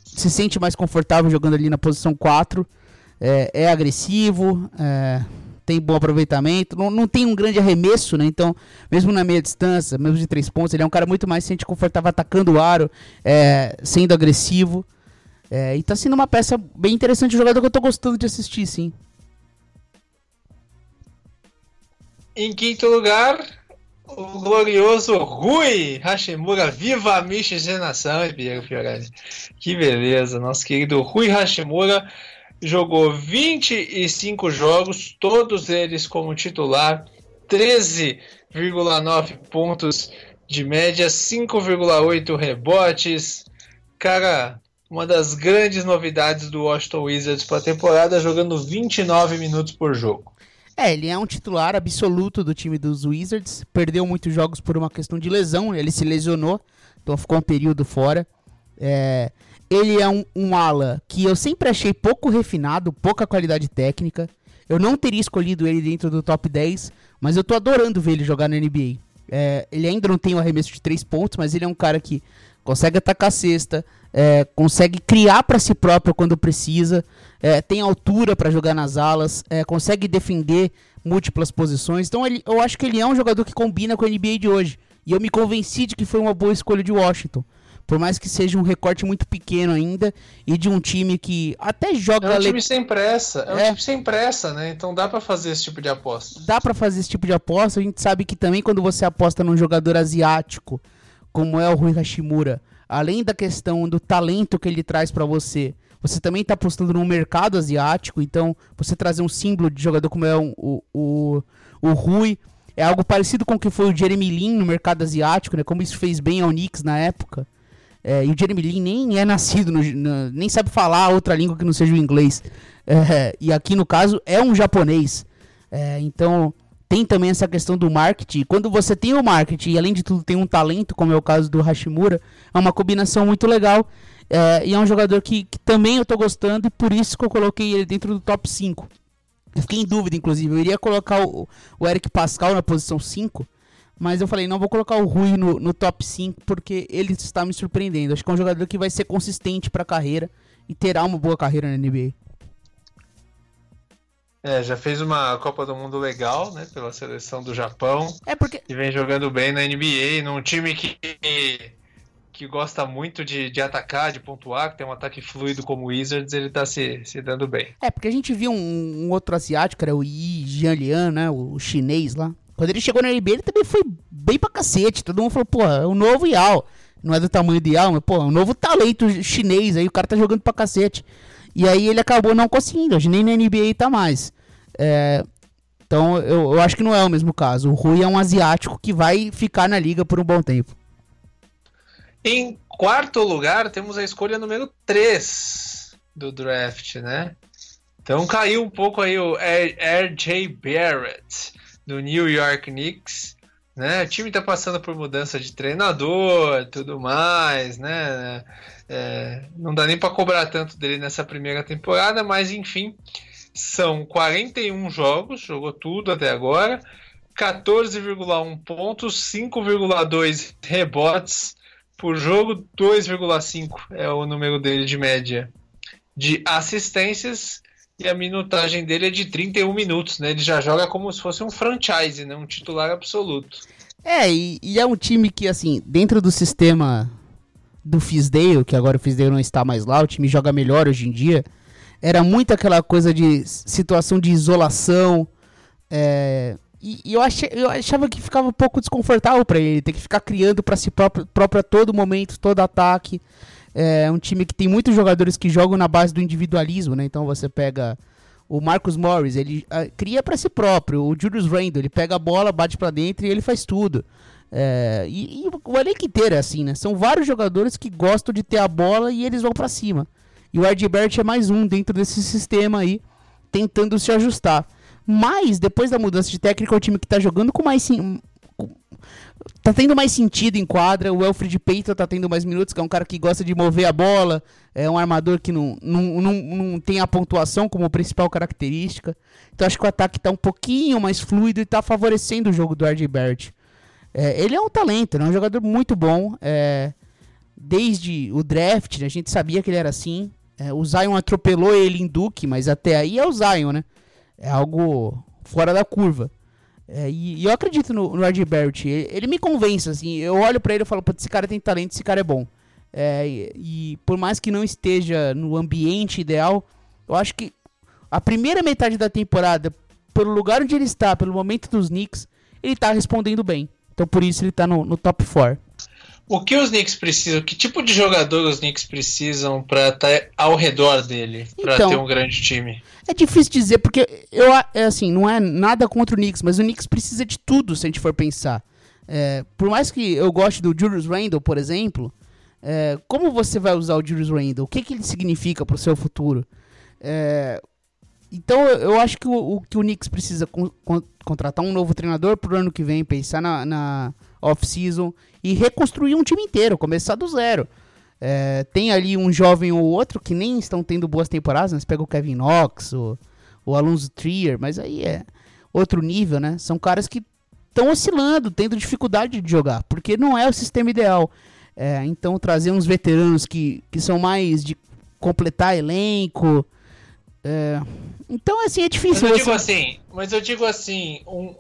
Speaker 3: se sente mais confortável jogando ali na posição 4. É, é agressivo, é, tem bom aproveitamento. Não, não tem um grande arremesso, né? Então, mesmo na meia distância, mesmo de três pontos, ele é um cara muito mais se sente confortável atacando o aro, é, sendo agressivo. É, e tá sendo uma peça bem interessante, um jogador que eu tô gostando de assistir, sim.
Speaker 2: Em quinto lugar, o glorioso Rui Hashimura, viva a miscigenação, Diego Fiorelli. Que beleza, nosso querido Rui Hashimura jogou 25 jogos, todos eles como titular, 13,9 pontos de média, 5,8 rebotes. Cara, uma das grandes novidades do Washington Wizards para a temporada, jogando 29 minutos por jogo.
Speaker 3: É, ele é um titular absoluto do time dos Wizards. Perdeu muitos jogos por uma questão de lesão. Ele se lesionou, então ficou um período fora. É, ele é um, um ala que eu sempre achei pouco refinado, pouca qualidade técnica. Eu não teria escolhido ele dentro do top 10, mas eu tô adorando ver ele jogar na NBA. É, ele ainda não tem o arremesso de 3 pontos, mas ele é um cara que consegue atacar a cesta, é, consegue criar para si próprio quando precisa, é, tem altura para jogar nas alas, é, consegue defender múltiplas posições. Então ele, eu acho que ele é um jogador que combina com a NBA de hoje. E eu me convenci de que foi uma boa escolha de Washington. Por mais que seja um recorte muito pequeno ainda e de um time que até joga.
Speaker 2: É um time sem pressa. É um é. time sem pressa, né? Então dá para fazer esse tipo de aposta.
Speaker 3: Dá para fazer esse tipo de aposta. A gente sabe que também quando você aposta num jogador asiático, como é o Rui Hashimura, além da questão do talento que ele traz para você, você também está apostando no mercado asiático. Então você trazer um símbolo de jogador como é o, o, o, Rui. É algo parecido com o que foi o Jeremy Lin no mercado asiático, né? Como isso fez bem ao Knicks na época. É, e o Jeremy Lin nem é nascido, no, no, nem sabe falar outra língua que não seja o inglês. É, e aqui no caso é um japonês. É, então tem também essa questão do marketing. Quando você tem o marketing e além de tudo tem um talento, como é o caso do Hashimura, é uma combinação muito legal. É, e é um jogador que, que, também eu tô gostando e por isso que eu coloquei ele dentro do top 5. Eu fiquei em dúvida, inclusive. Eu iria colocar o, o Eric Pascal na posição 5. Mas eu falei, não, vou colocar o Rui no, no top 5 porque ele está me surpreendendo. Acho que é um jogador que vai ser consistente para a carreira e terá uma boa carreira na NBA.
Speaker 2: É, já fez uma Copa do Mundo legal, né, pela seleção do Japão.
Speaker 3: É porque
Speaker 2: e vem jogando bem na NBA, num time que que gosta muito de, de atacar, de pontuar, que tem um ataque fluido como o Wizards, ele tá se, se dando bem.
Speaker 3: É, porque a gente viu um, um outro asiático, era o Yi Jianlian, né, o, o chinês lá. Quando ele chegou na NBA, ele também foi bem pra cacete. Todo mundo falou, pô, é o novo Yao. Não é do tamanho do Yao, mas, pô, é um novo talento chinês aí, o cara tá jogando pra cacete. E aí ele acabou não conseguindo, hoje nem na NBA tá mais. É, então eu, eu acho que não é o mesmo caso. O Rui é um asiático que vai ficar na liga por um bom tempo.
Speaker 2: Em quarto lugar, temos a escolha número 3 do draft, né? Então caiu um pouco aí o R.J. Barrett do New York Knicks. Né? O time está passando por mudança de treinador, tudo mais, né? É, não dá nem para cobrar tanto dele nessa primeira temporada, mas enfim, são 41 jogos, jogou tudo até agora, 14,1 pontos, 5,2 rebotes por jogo, 2,5 é o número dele de média de assistências e a minutagem dele é de 31 minutos, né? Ele já joga como se fosse um franchise, né? Um titular absoluto.
Speaker 3: É, e, e é um time que, assim, dentro do sistema do Fisdale, que agora o Fisdale não está mais lá, o time joga melhor hoje em dia, era muito aquela coisa de situação de isolação, é, e, e eu, achei, eu achava que ficava um pouco desconfortável para ele, ter que ficar criando para si próprio, próprio a todo momento, todo ataque. É um time que tem muitos jogadores que jogam na base do individualismo, né? Então você pega o Marcus Morris, ele uh, cria para si próprio. O Julius Randle, ele pega a bola, bate para dentro e ele faz tudo. É, e, e, o elenco inteiro é assim, né? São vários jogadores que gostam de ter a bola e eles vão para cima. E o Barrett é mais um dentro desse sistema aí, tentando se ajustar. Mas, depois da mudança de técnico, é o time que tá jogando com mais, tá tendo mais sentido em quadra. O Alfred Payton tá tendo mais minutos, que é um cara que gosta de mover a bola, é um armador que não, não, não, não tem a pontuação como principal característica. Então acho que o ataque tá um pouquinho mais fluido e tá favorecendo o jogo do RJ. É, ele é um talento, né? é um jogador muito bom. É, desde o draft, né? a gente sabia que ele era assim. É, o Zion atropelou ele em Duke, mas até aí é o Zion, né? É algo fora da curva. É, e, e, eu acredito no, no RJ Barrett. Ele, ele, me convence, assim. Eu olho para ele e falo, pô, esse cara tem talento, esse cara é bom. É, e, e, por mais que não esteja no ambiente ideal, eu acho que a primeira metade da temporada, pelo lugar onde ele está, pelo momento dos Knicks, ele tá respondendo bem. Então por isso ele tá no, no top 4.
Speaker 2: O que os Knicks precisam? Que tipo de jogador os Knicks precisam para estar tá ao redor dele, para então, ter um grande time?
Speaker 3: É difícil dizer porque eu é assim, não é nada contra o Knicks, mas o Knicks precisa de tudo se a gente for pensar. É, por mais que eu goste do Julius Randle, por exemplo, é, como você vai usar o Julius Randle? O que, que ele significa para o seu futuro? É, então eu acho que o, o, que o Knicks precisa con, con, contratar um novo treinador pro ano que vem, pensar na, na off-season e reconstruir um time inteiro, começar do zero. É, tem ali um jovem ou outro que nem estão tendo boas temporadas, né? Você pega o Kevin Knox, o, o Alonso Trier, mas aí é outro nível, né? São caras que estão oscilando, tendo dificuldade de jogar, porque não é o sistema ideal. É, então trazer uns veteranos que, que são mais de completar elenco. É, então, assim, é difícil.
Speaker 2: Mas eu digo assim, mas eu digo assim, um,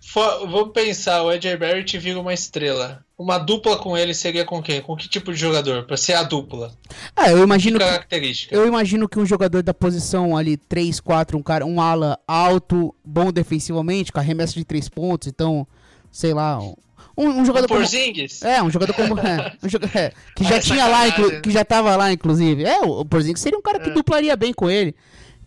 Speaker 2: for, vamos pensar, o AJ Barrett vira uma estrela. Uma dupla com ele seria com quem? Com que tipo de jogador? Para ser a dupla.
Speaker 3: Ah, eu imagino
Speaker 2: que característica.
Speaker 3: eu imagino que um jogador da posição ali 3, 4, um cara, um ala alto, bom defensivamente, com arremesso de 3 pontos, então, sei lá, um, um jogador
Speaker 2: um como?
Speaker 3: É, um jogador como é, um jogador, é, que já tinha lá, né? que já tava lá inclusive. É, o Porzingis seria um cara que é. duplaria bem com ele.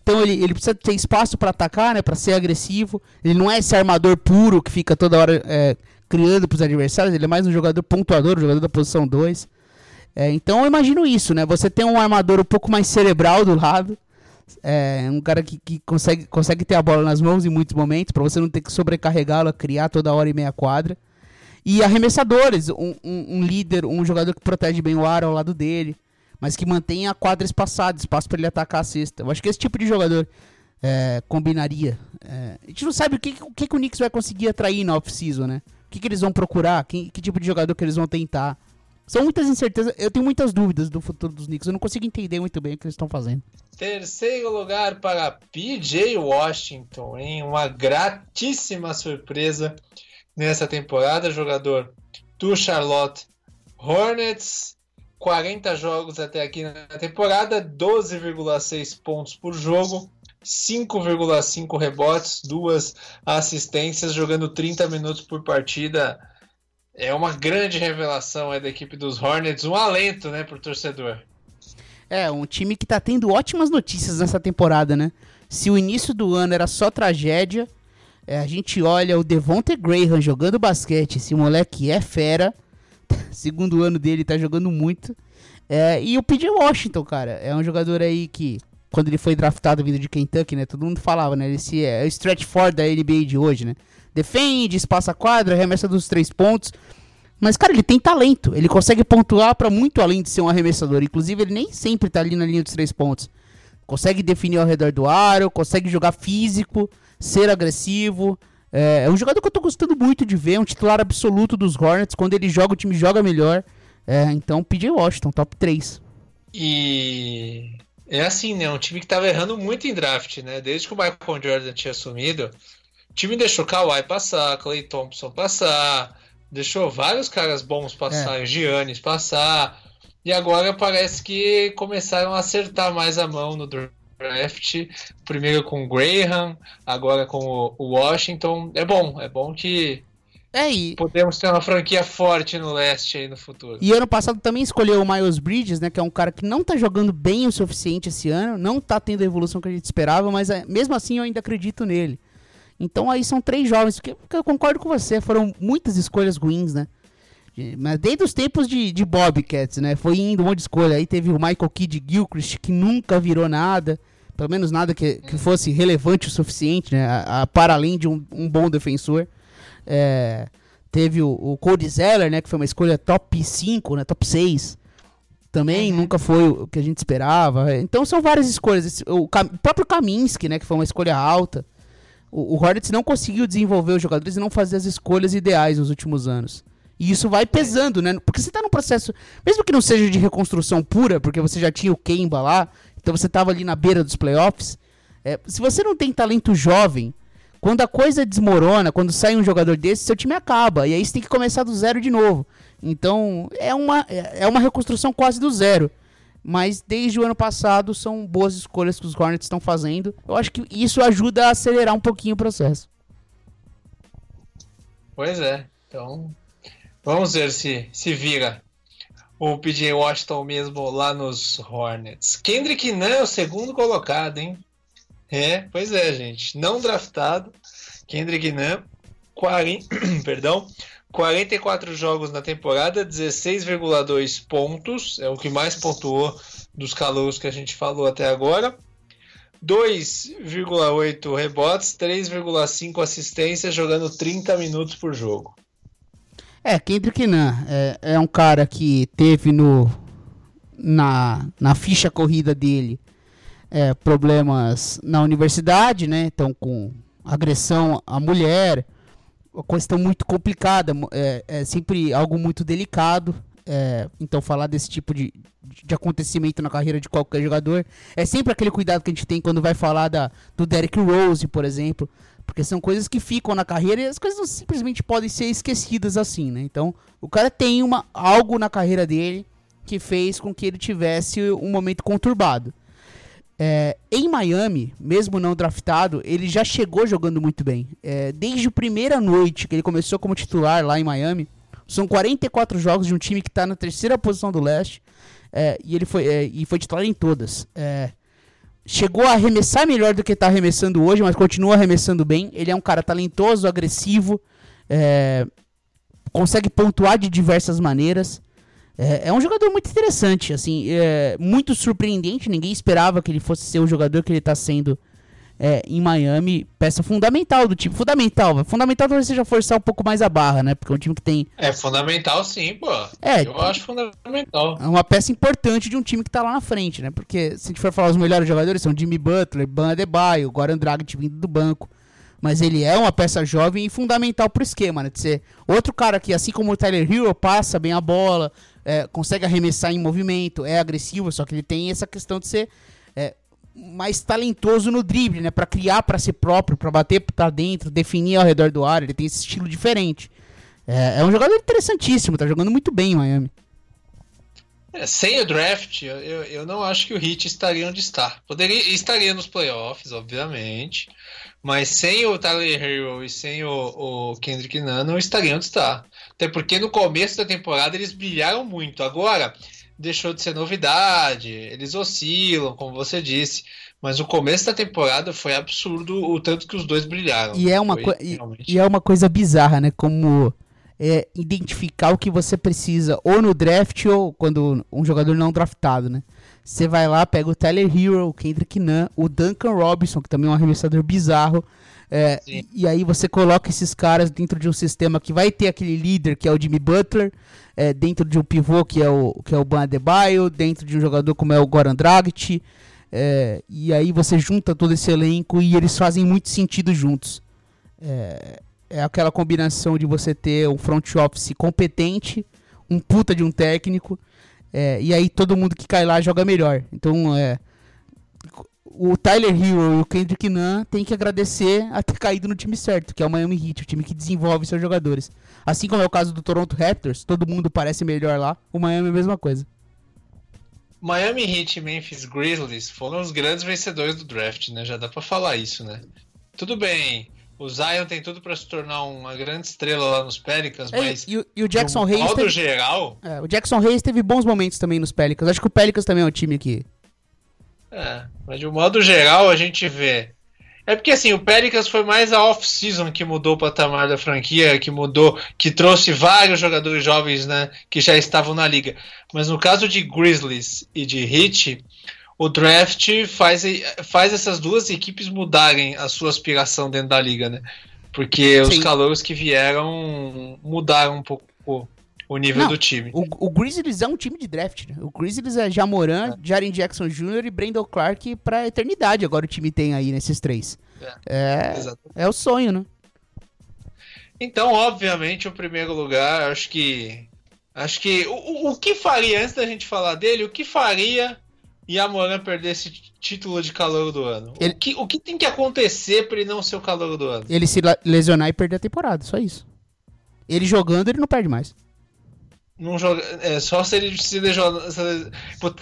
Speaker 3: Então ele, ele precisa ter espaço para atacar, né? Para ser agressivo. Ele não é esse armador puro que fica toda hora é, criando para os adversários. Ele é mais um jogador pontuador, um jogador da posição 2. É, então eu imagino isso, né? Você tem um armador um pouco mais cerebral do lado. É, um cara que, que consegue, consegue ter a bola nas mãos em muitos momentos, para você não ter que sobrecarregá-lo, criar toda hora e meia quadra. E arremessadores, um, um, um, líder, um jogador que protege bem o ar ao lado dele mas que mantenha a quadra espaçada, espaço para ele atacar a cesta. Eu acho que esse tipo de jogador é, combinaria. É, a gente não sabe o que, o que, o Knicks vai conseguir atrair na off-season, né? O que, que eles vão procurar, que, que tipo de jogador que eles vão tentar. São muitas incertezas, eu tenho muitas dúvidas do futuro dos Knicks, eu não consigo entender muito bem o que eles estão fazendo.
Speaker 2: Terceiro lugar para PJ Washington, em uma gratíssima surpresa nessa temporada, jogador do Charlotte Hornets, 40 jogos até aqui na temporada, 12,6 pontos por jogo, 5,5 rebotes, duas assistências, jogando 30 minutos por partida. É uma grande revelação é, da equipe dos Hornets, um alento né, para o torcedor.
Speaker 3: É, um time que está tendo ótimas notícias nessa temporada, né? Se o início do ano era só tragédia, é, a gente olha o Devonte Graham jogando basquete, esse moleque é fera. Segundo ano dele, tá jogando muito. É, e o PJ Washington, cara, é um jogador aí que, quando ele foi draftado vindo de Kentucky, né? Todo mundo falava, né? Esse é, é o stretch for da NBA de hoje, né? Defende, espaça quadra, arremessa dos três pontos. Mas, cara, ele tem talento. Ele consegue pontuar para muito além de ser um arremessador. Inclusive, ele nem sempre tá ali na linha dos três pontos. Consegue definir ao redor do aro, consegue jogar físico, ser agressivo. É, é, um jogador que eu tô gostando muito de ver, é um titular absoluto dos Hornets. Quando ele joga, o time joga melhor. É, então, PJ Washington, top 3.
Speaker 2: E é assim, né? Um time que tava errando muito em draft, né? Desde que o Michael Jordan tinha assumido, o time deixou Kawhi passar, Clay Thompson passar, deixou vários caras bons passar, é. Giannis passar. E agora parece que começaram a acertar mais a mão no draft draft, primeiro com o Graham, agora com o Washington. É bom, é bom que
Speaker 3: é, e...
Speaker 2: podemos ter uma franquia forte no leste aí no futuro.
Speaker 3: E ano passado também escolheu o Miles Bridges, né, que é um cara que não tá jogando bem o suficiente esse ano, não tá tendo a evolução que a gente esperava, mas é, mesmo assim eu ainda acredito nele. Então aí são três jovens, porque, porque eu concordo com você, foram muitas escolhas ruins, né? Mas desde os tempos de, de Bobcats, né? Foi indo um monte de escolha. Aí teve o Michael Kidd Gilchrist, que nunca virou nada pelo menos nada que, que fosse relevante o suficiente, né? A, a, para além de um, um bom defensor. É, teve o, o Cody Zeller, né? Que foi uma escolha top 5, né? Top 6. Também uhum. nunca foi o que a gente esperava. Então são várias escolhas. O, o próprio Kaminsky, né? Que foi uma escolha alta. O, o Hornets não conseguiu desenvolver os jogadores e não fazer as escolhas ideais nos últimos anos. E isso vai pesando, né? Porque você tá num processo, mesmo que não seja de reconstrução pura, porque você já tinha o Kemba lá, então você estava ali na beira dos playoffs. É, se você não tem talento jovem, quando a coisa desmorona, quando sai um jogador desse, seu time acaba. E aí você tem que começar do zero de novo. Então é uma, é, é uma reconstrução quase do zero. Mas desde o ano passado são boas escolhas que os Hornets estão fazendo. Eu acho que isso ajuda a acelerar um pouquinho o processo.
Speaker 2: Pois é. Então vamos ver se se vira o PJ Washington mesmo lá nos Hornets. Kendrick Nunn é o segundo colocado, hein? É, pois é, gente. Não draftado. Kendrick Nunn, 40, perdão, 44 jogos na temporada, 16,2 pontos. É o que mais pontuou dos calouros que a gente falou até agora. 2,8 rebotes, 3,5 assistências, jogando 30 minutos por jogo.
Speaker 3: É, Kendrick Nunn é, é um cara que teve no, na, na ficha corrida dele é, problemas na universidade, né? Então, com agressão à mulher, uma questão muito complicada, é, é sempre algo muito delicado. É, então, falar desse tipo de, de acontecimento na carreira de qualquer jogador é sempre aquele cuidado que a gente tem quando vai falar da, do Derrick Rose, por exemplo. Porque são coisas que ficam na carreira e as coisas não simplesmente podem ser esquecidas assim, né? Então, o cara tem uma, algo na carreira dele que fez com que ele tivesse um momento conturbado. É, em Miami, mesmo não draftado, ele já chegou jogando muito bem. É, desde a primeira noite que ele começou como titular lá em Miami, são 44 jogos de um time que está na terceira posição do leste. É, e ele foi, é, e foi titular em todas. É, chegou a arremessar melhor do que está arremessando hoje, mas continua arremessando bem. Ele é um cara talentoso, agressivo, é, consegue pontuar de diversas maneiras. É, é, um jogador muito interessante, assim, é muito surpreendente. Ninguém esperava que ele fosse ser o jogador que ele está sendo é, em Miami. Peça fundamental do time. Fundamental, fundamental talvez seja forçar um pouco mais a barra, né? Porque é um time que tem.
Speaker 2: É fundamental, sim, pô.
Speaker 3: É,
Speaker 2: eu acho fundamental.
Speaker 3: É uma peça importante de um time que está lá na frente, né? Porque se a gente for falar os melhores jogadores, são Jimmy Butler, Ban Adebayo, Goran Dragic vindo do banco mas ele é uma peça jovem e fundamental pro esquema, né? De ser outro cara que, assim como o Tyler Hero, passa bem a bola, é, consegue arremessar em movimento, é agressivo, só que ele tem essa questão de ser mais talentoso no drible, né? Para criar para si próprio, para bater para dentro, definir ao redor do ar. Ele tem esse estilo diferente. É, é um jogador interessantíssimo, tá jogando muito bem em Miami.
Speaker 2: É, sem o draft, eu, eu não acho que o Heat estaria onde está. Poderia estaria nos playoffs, obviamente, mas sem o Tyler Hero e sem o, o Kendrick Nunn não estaria onde está. Até porque no começo da temporada eles brilharam muito. Agora deixou de ser novidade, eles oscilam, como você disse. Mas o começo da temporada foi absurdo o tanto que os dois brilharam.
Speaker 3: E é uma, e, e, é uma coisa bizarra, né? Como é, identificar o que você precisa, ou no draft, ou quando um jogador não draftado, né? Você vai lá, pega o Tyler Hero, o Kendrick Nunn, o Duncan Robinson, que também é um arremessador bizarro, é, e, e, aí você coloca esses caras dentro de um sistema que vai ter aquele líder que é o Jimmy Butler, é, dentro de um pivô que é o que é o Ban Adebayo, dentro de um jogador como é o Goran Dragic, é, e aí você junta todo esse elenco e eles fazem muito sentido juntos. É, é aquela combinação de você ter um front office competente, um puta de um técnico, é, e aí todo mundo que cai lá joga melhor. Então é o Tyler Hero e o Kendrick Nunn tem que agradecer a ter caído no time certo, que é o Miami Heat, o time que desenvolve seus jogadores. Assim como é o caso do Toronto Raptors, todo mundo parece melhor lá, o Miami é a mesma coisa.
Speaker 2: Miami Heat e Memphis Grizzlies foram os grandes vencedores do draft, né? Já dá para falar isso, né? Tudo bem, o Zion tem tudo para se tornar uma grande estrela lá nos Pelicans, é, mas
Speaker 3: e, e, o Jackson Hayes
Speaker 2: teve, geral,
Speaker 3: é, o Jackson Hayes teve bons momentos também nos Pelicans. Acho que o Pelicans também é um time que
Speaker 2: é, mas de um modo geral a gente vê. É porque assim, o Pelicans foi mais a off-season que mudou o patamar da franquia, que mudou, que trouxe vários jogadores jovens, né, que já estavam na liga. Mas no caso de Grizzlies e de Heat, o draft faz, faz essas duas equipes mudarem a sua aspiração dentro da liga, né? Porque Sim. os calouros que vieram mudaram um pouco o nível Não, do time.
Speaker 3: O, o, Grizzlies é um time de draft, né? O Grizzlies é Jamoran, é. Jaren Jackson Jr. e Brandon Clark pra eternidade. Agora o time tem aí nesses três. É, é, é o sonho, né?
Speaker 2: Então, obviamente, o primeiro lugar, acho que. Acho que. O, o que faria, antes da gente falar dele, o que faria Yamoran perder esse título de calor do ano? Ele... O, que, o que tem que acontecer para ele não ser o calor do ano?
Speaker 3: Ele se lesionar e perder a temporada, só isso. Ele jogando, ele não perde mais.
Speaker 2: Não joga, é só se ele se lesionar.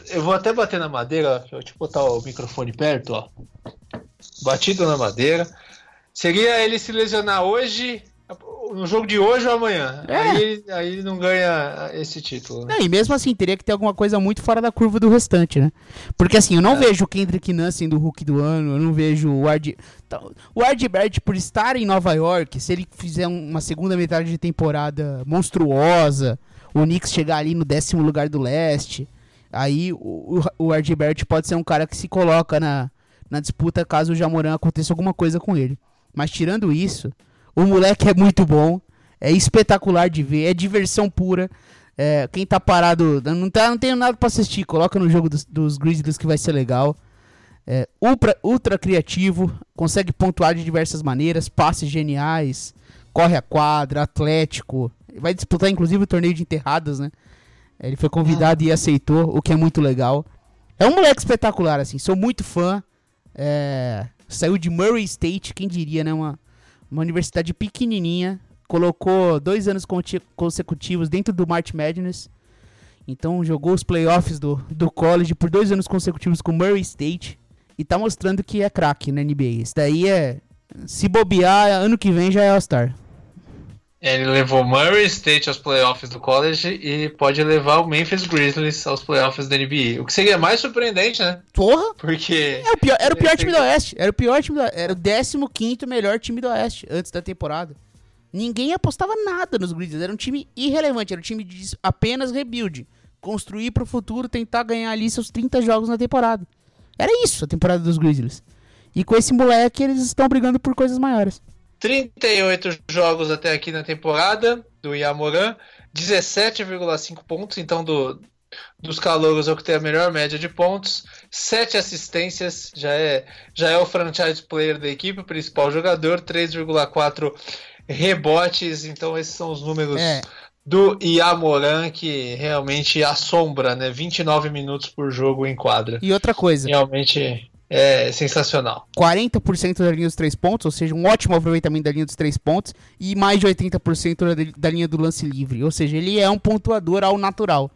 Speaker 2: Eu vou até bater na madeira, deixa eu botar o microfone perto, ó. Batido na madeira. Seria ele se lesionar hoje, no jogo de hoje ou amanhã. É. Aí, aí ele não ganha esse título.
Speaker 3: Né? e mesmo assim, teria que ter alguma coisa muito fora da curva do restante, né? Porque assim, eu não é. vejo o Kendrick Nunn sendo o Hulk do ano, eu não vejo o Ard... Então, o Ardbert, por estar em Nova York, se ele fizer uma segunda metade de temporada monstruosa, o Knicks chegar ali no décimo lugar do leste, aí o, o, o pode ser um cara que se coloca na, na disputa caso o Jamoran aconteça alguma coisa com ele. Mas tirando isso, o moleque é muito bom, é espetacular de ver, é diversão pura. É, quem tá parado, não, tá, não tenho nada pra assistir, coloca no jogo dos, dos Grizzlies que vai ser legal. É, ultra, ultra criativo, consegue pontuar de diversas maneiras, passes geniais, corre a quadra, atlético. Vai disputar inclusive o torneio de enterradas, né? Ele foi convidado ah. e aceitou, o que é muito legal. É um moleque espetacular, assim, sou muito fã. É, saiu de Murray State, quem diria, né? Uma, uma universidade pequenininha. Colocou dois anos consecutivos dentro do March Madness. Então jogou os playoffs do, do college por dois anos consecutivos com Murray State. E tá mostrando que é craque na NBA. Isso daí é. Se bobear, ano que vem já é All-Star.
Speaker 2: Ele levou Murray State aos playoffs do college e pode levar o Memphis Grizzlies aos playoffs da NBA. O que seria mais surpreendente, né?
Speaker 3: Porra!
Speaker 2: Porque.
Speaker 3: É o pior, era o pior time do Oeste. Era o pior time do Era o 15 melhor time do Oeste antes da temporada. Ninguém apostava nada nos Grizzlies. Era um time irrelevante. Era um time de apenas rebuild. Construir pro futuro, tentar ganhar ali seus 30 jogos na temporada. Era isso a temporada dos Grizzlies. E com esse moleque, eles estão brigando por coisas maiores.
Speaker 2: 38 jogos até aqui na temporada do Yamoran, 17,5 pontos, então do, dos calouros é o que tem a melhor média de pontos, 7 assistências, já é, já é o franchise player da equipe, o principal jogador, 3,4 rebotes, então esses são os números é. do Yamoran que realmente assombra, né? 29 minutos por jogo em quadra.
Speaker 3: E outra coisa.
Speaker 2: Realmente é sensacional.
Speaker 3: 40% da linha dos três pontos, ou seja, um ótimo aproveitamento da linha dos três pontos, e mais de 80% da linha do lance livre. Ou seja, ele é um pontuador ao natural.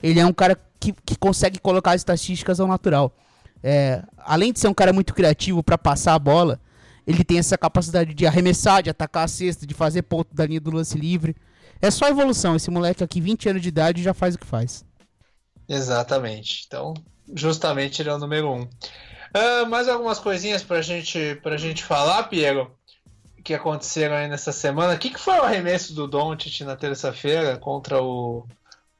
Speaker 3: Ele é um cara que, que consegue colocar as estatísticas ao natural. É, além de ser um cara muito criativo para passar a bola, ele tem essa capacidade de arremessar, de atacar a cesta, de fazer ponto da linha do lance livre. É só evolução. Esse moleque aqui, 20 anos de idade, já faz o que faz.
Speaker 2: Exatamente. Então, justamente ele é o número um. Uh, mais algumas coisinhas pra gente, pra gente falar, Piero, que aconteceram aí nessa semana. O que, que foi o arremesso do Doncic na terça-feira contra o,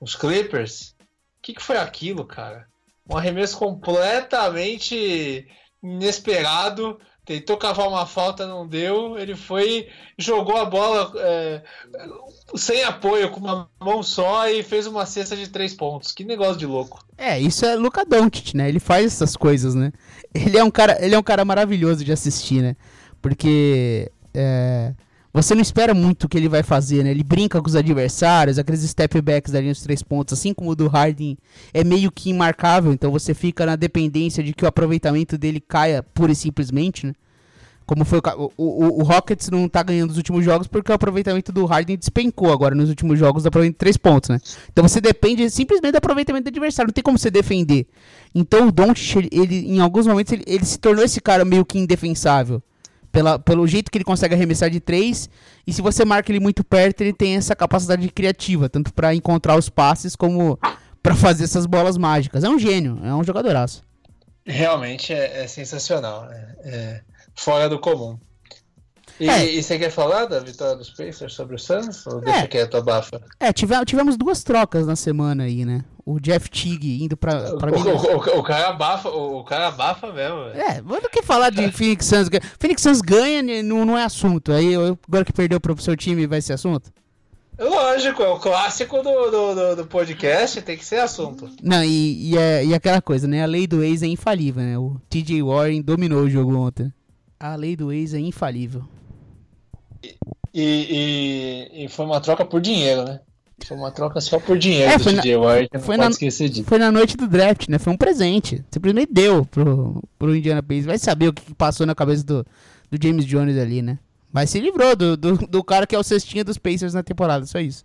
Speaker 2: os Clippers? O que, que foi aquilo, cara? Um arremesso completamente inesperado tentou cavar uma falta, não deu. Ele foi, jogou a bola é, sem apoio, com uma mão só e fez uma cesta de três pontos. Que negócio de louco.
Speaker 3: É, isso é Luca Doncic, né? Ele faz essas coisas, né? Ele é um cara, ele é um cara maravilhoso de assistir, né? Porque é, você não espera muito o que ele vai fazer, né? Ele brinca com os adversários, aqueles step backs da linha dos três pontos, assim como o do Harden é meio que imarcável, então você fica na dependência de que o aproveitamento dele caia pura e simplesmente, né? Como foi o, o, o, Rockets não tá ganhando os últimos jogos porque o aproveitamento do Harden despencou agora nos últimos jogos, aproveitamento de três pontos, né? Então você depende simplesmente do aproveitamento do adversário, não tem como você defender. Então o Doncic, ele, em alguns momentos, ele, ele se tornou esse cara meio que indefensável pela, pelo jeito que ele consegue arremessar de três. E se você marca ele muito perto, ele tem essa capacidade criativa, tanto para encontrar os passes como para fazer essas bolas mágicas. É um gênio, é um jogadoraço.
Speaker 2: Realmente é, é sensacional, é, é, fora do comum. E, é. e, você quer falar da vitória dos Pacers sobre o Suns? Ou deixa é. quieto, abafa?
Speaker 3: É, tivemos, tivemos duas trocas na semana aí, né? O Jeff Tigg indo pra, pra
Speaker 2: o. O, o, o, cara abafa, o, cara abafa mesmo. Véio.
Speaker 3: É, mas não quer falar de Phoenix Suns. Phoenix Suns ganha, né, não, não é assunto. Aí agora que perdeu pro seu time vai ser assunto?
Speaker 2: Lógico, é o clássico do, do, do, do podcast, tem que ser assunto.
Speaker 3: Não, e, e, é, e aquela coisa, né? A lei do ex é infalível, né? O TJ Warren dominou o jogo ontem. A lei do ex é infalível.
Speaker 2: E, e, e, foi uma troca por dinheiro, né? Foi uma troca só por dinheiro é,
Speaker 3: foi na, foi na, Foi na noite do draft, né? Foi um presente. Simplesmente deu pro, pro Indiana Pacers. Vai saber o que passou na cabeça do, do James Jones ali, né? Mas se livrou do, do, do cara que é o cestinha dos Pacers na temporada, só isso.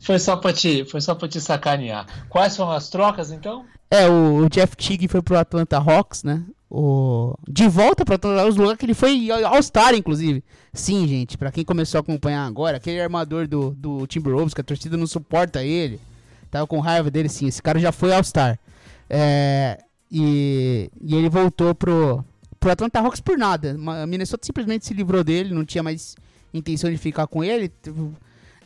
Speaker 2: Foi só pra te, foi só pra te sacanear. Quais foram as trocas, então?
Speaker 3: É, o, o Jeff Teague foi pro Atlanta Hawks, né? O... De volta para os lugares que ele foi All-Star, inclusive. Sim, gente, para quem começou a acompanhar agora, aquele armador do, do Timberwolves, que a torcida não suporta ele, tava com raiva dele, sim. Esse cara já foi All-Star. É... E... e ele voltou pro, pro Atlanta Hawks por nada. A Minnesota simplesmente se livrou dele, não tinha mais intenção de ficar com ele.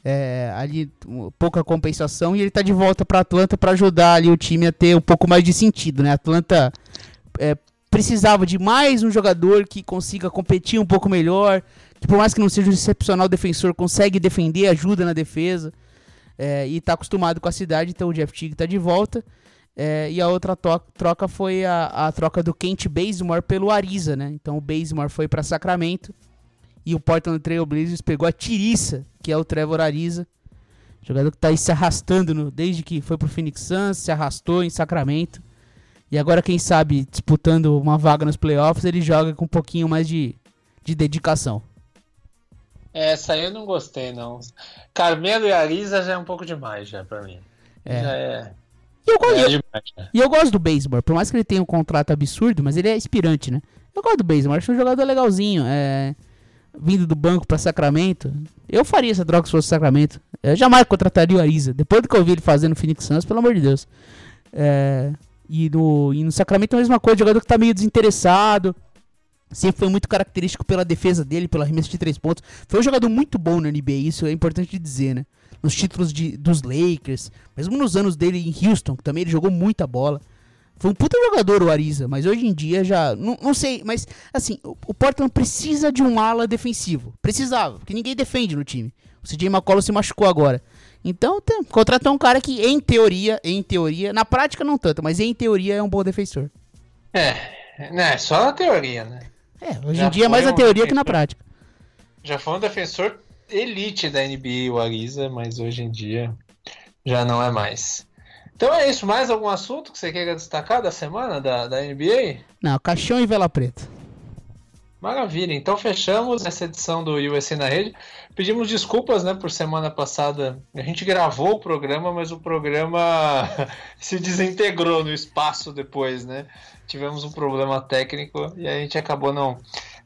Speaker 3: É, ali pouca compensação e ele tá de volta para Atlanta para ajudar ali o time a ter um pouco mais de sentido, né? Atlanta é, precisava de mais um jogador que consiga competir um pouco melhor, que por mais que não seja um excepcional defensor, consegue defender, ajuda na defesa. é, e tá acostumado com a cidade, então o Jeff Teague tá de volta. É, e a outra troca foi a, a, troca do Kent Bazemore pelo Ariza, né? Então o Bazemore foi para Sacramento e o Portland Trail Blazers pegou a Tiriça, que é o Trevor Ariza. Jogador que tá aí se arrastando no, desde que foi pro Phoenix Suns, se arrastou em Sacramento. E agora, quem sabe, disputando uma vaga nos playoffs, ele joga com um pouquinho mais de, de dedicação.
Speaker 2: Essa aí eu não gostei, não. Carmelo e Ariza já é um pouco demais, já, pra mim. É. Já é.
Speaker 3: E eu, gosto, é demais, né? e eu gosto do Baseball, por mais que ele tenha um contrato absurdo, mas ele é inspirante, né? Eu gosto do Baseball, acho um jogador legalzinho. É, vindo do banco para Sacramento. Eu faria essa troca se fosse Sacramento. Eu jamais contrataria o Ariza. Depois do que eu vi ele fazendo no Phoenix Suns, pelo amor de Deus. É, e, no, e no Sacramento é a mesma coisa, jogador que tá meio desinteressado. Sempre foi muito característico pela defesa dele, pela arremesso de três pontos. Foi um jogador muito bom no NBA, isso é importante dizer, né? Nos títulos de, dos Lakers, mesmo nos anos dele em Houston, que também ele jogou muita bola. Foi um puta jogador o Ariza, mas hoje em dia já. Não, não sei, mas assim, o, o, Portland precisa de um ala defensivo. Precisava, porque ninguém defende no time. O CJ McCollum se machucou agora. Então, tem, contratou um cara que, em teoria, em teoria, na prática não tanto, mas em teoria é um bom defensor.
Speaker 2: É, né, só na teoria, né?
Speaker 3: É, hoje já em dia é mais na teoria que na prática.
Speaker 2: Já foi um defensor elite da NBA, o Ariza, mas hoje em dia já não é mais. Então é isso. Mais algum assunto que você queira destacar da semana da, da NBA?
Speaker 3: Não, caixão e vela preta.
Speaker 2: Maravilha. Então fechamos essa edição do USA na Rede. Pedimos desculpas, né, por semana passada. A gente gravou o programa, mas o programa se desintegrou no espaço depois, né? tivemos um problema técnico e a gente acabou não,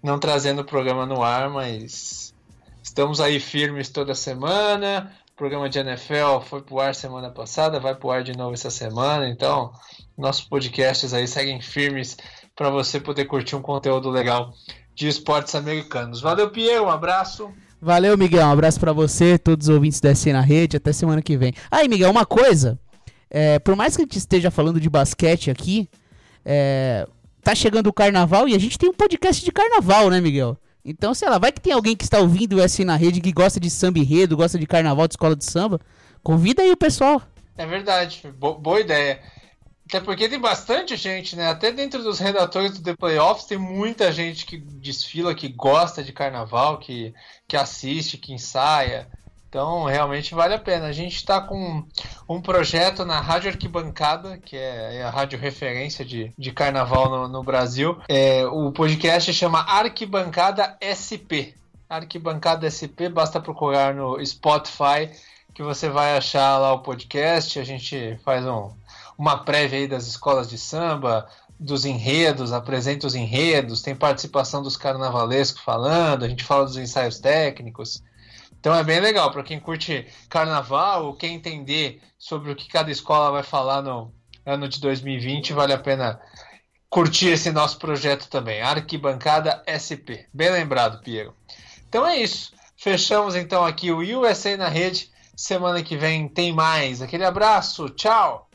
Speaker 2: não trazendo o programa no ar, mas estamos aí firmes toda semana. O programa de NFL foi pro ar semana passada, vai pro ar de novo essa semana, então nossos podcasts aí seguem firmes para você poder curtir um conteúdo legal de esportes americanos. Valeu, Pierre, um abraço.
Speaker 3: Valeu, Miguel, um abraço para você, todos os ouvintes da SC na rede, até semana que vem. Aí, Miguel, uma coisa, é, por mais que a gente esteja falando de basquete aqui, é, tá chegando o carnaval e a gente tem um podcast de carnaval, né, Miguel? Então, sei lá, vai que tem alguém que está ouvindo o S na rede que gosta de samba enredo, gosta de carnaval de escola de samba. Convida aí o pessoal.
Speaker 2: É verdade, Bo boa ideia. Até porque tem bastante gente, né? Até dentro dos redatores do The Playoffs tem muita gente que desfila, que gosta de carnaval, que, que assiste, que ensaia. Então, realmente vale a pena. A gente está com um projeto na Rádio Arquibancada, que é a rádio referência de, de carnaval no, no Brasil. É, o podcast chama Arquibancada SP. Arquibancada SP, basta procurar no Spotify que você vai achar lá o podcast. A gente faz um, uma prévia aí das escolas de samba, dos enredos, apresenta os enredos, tem participação dos carnavalescos falando, a gente fala dos ensaios técnicos. Então é bem legal para quem curte carnaval ou quer entender sobre o que cada escola vai falar no ano de 2020, vale a pena curtir esse nosso projeto também, Arquibancada SP. Bem lembrado, Piero. Então é isso. Fechamos então aqui o USA na rede. Semana que vem tem mais. Aquele abraço, tchau!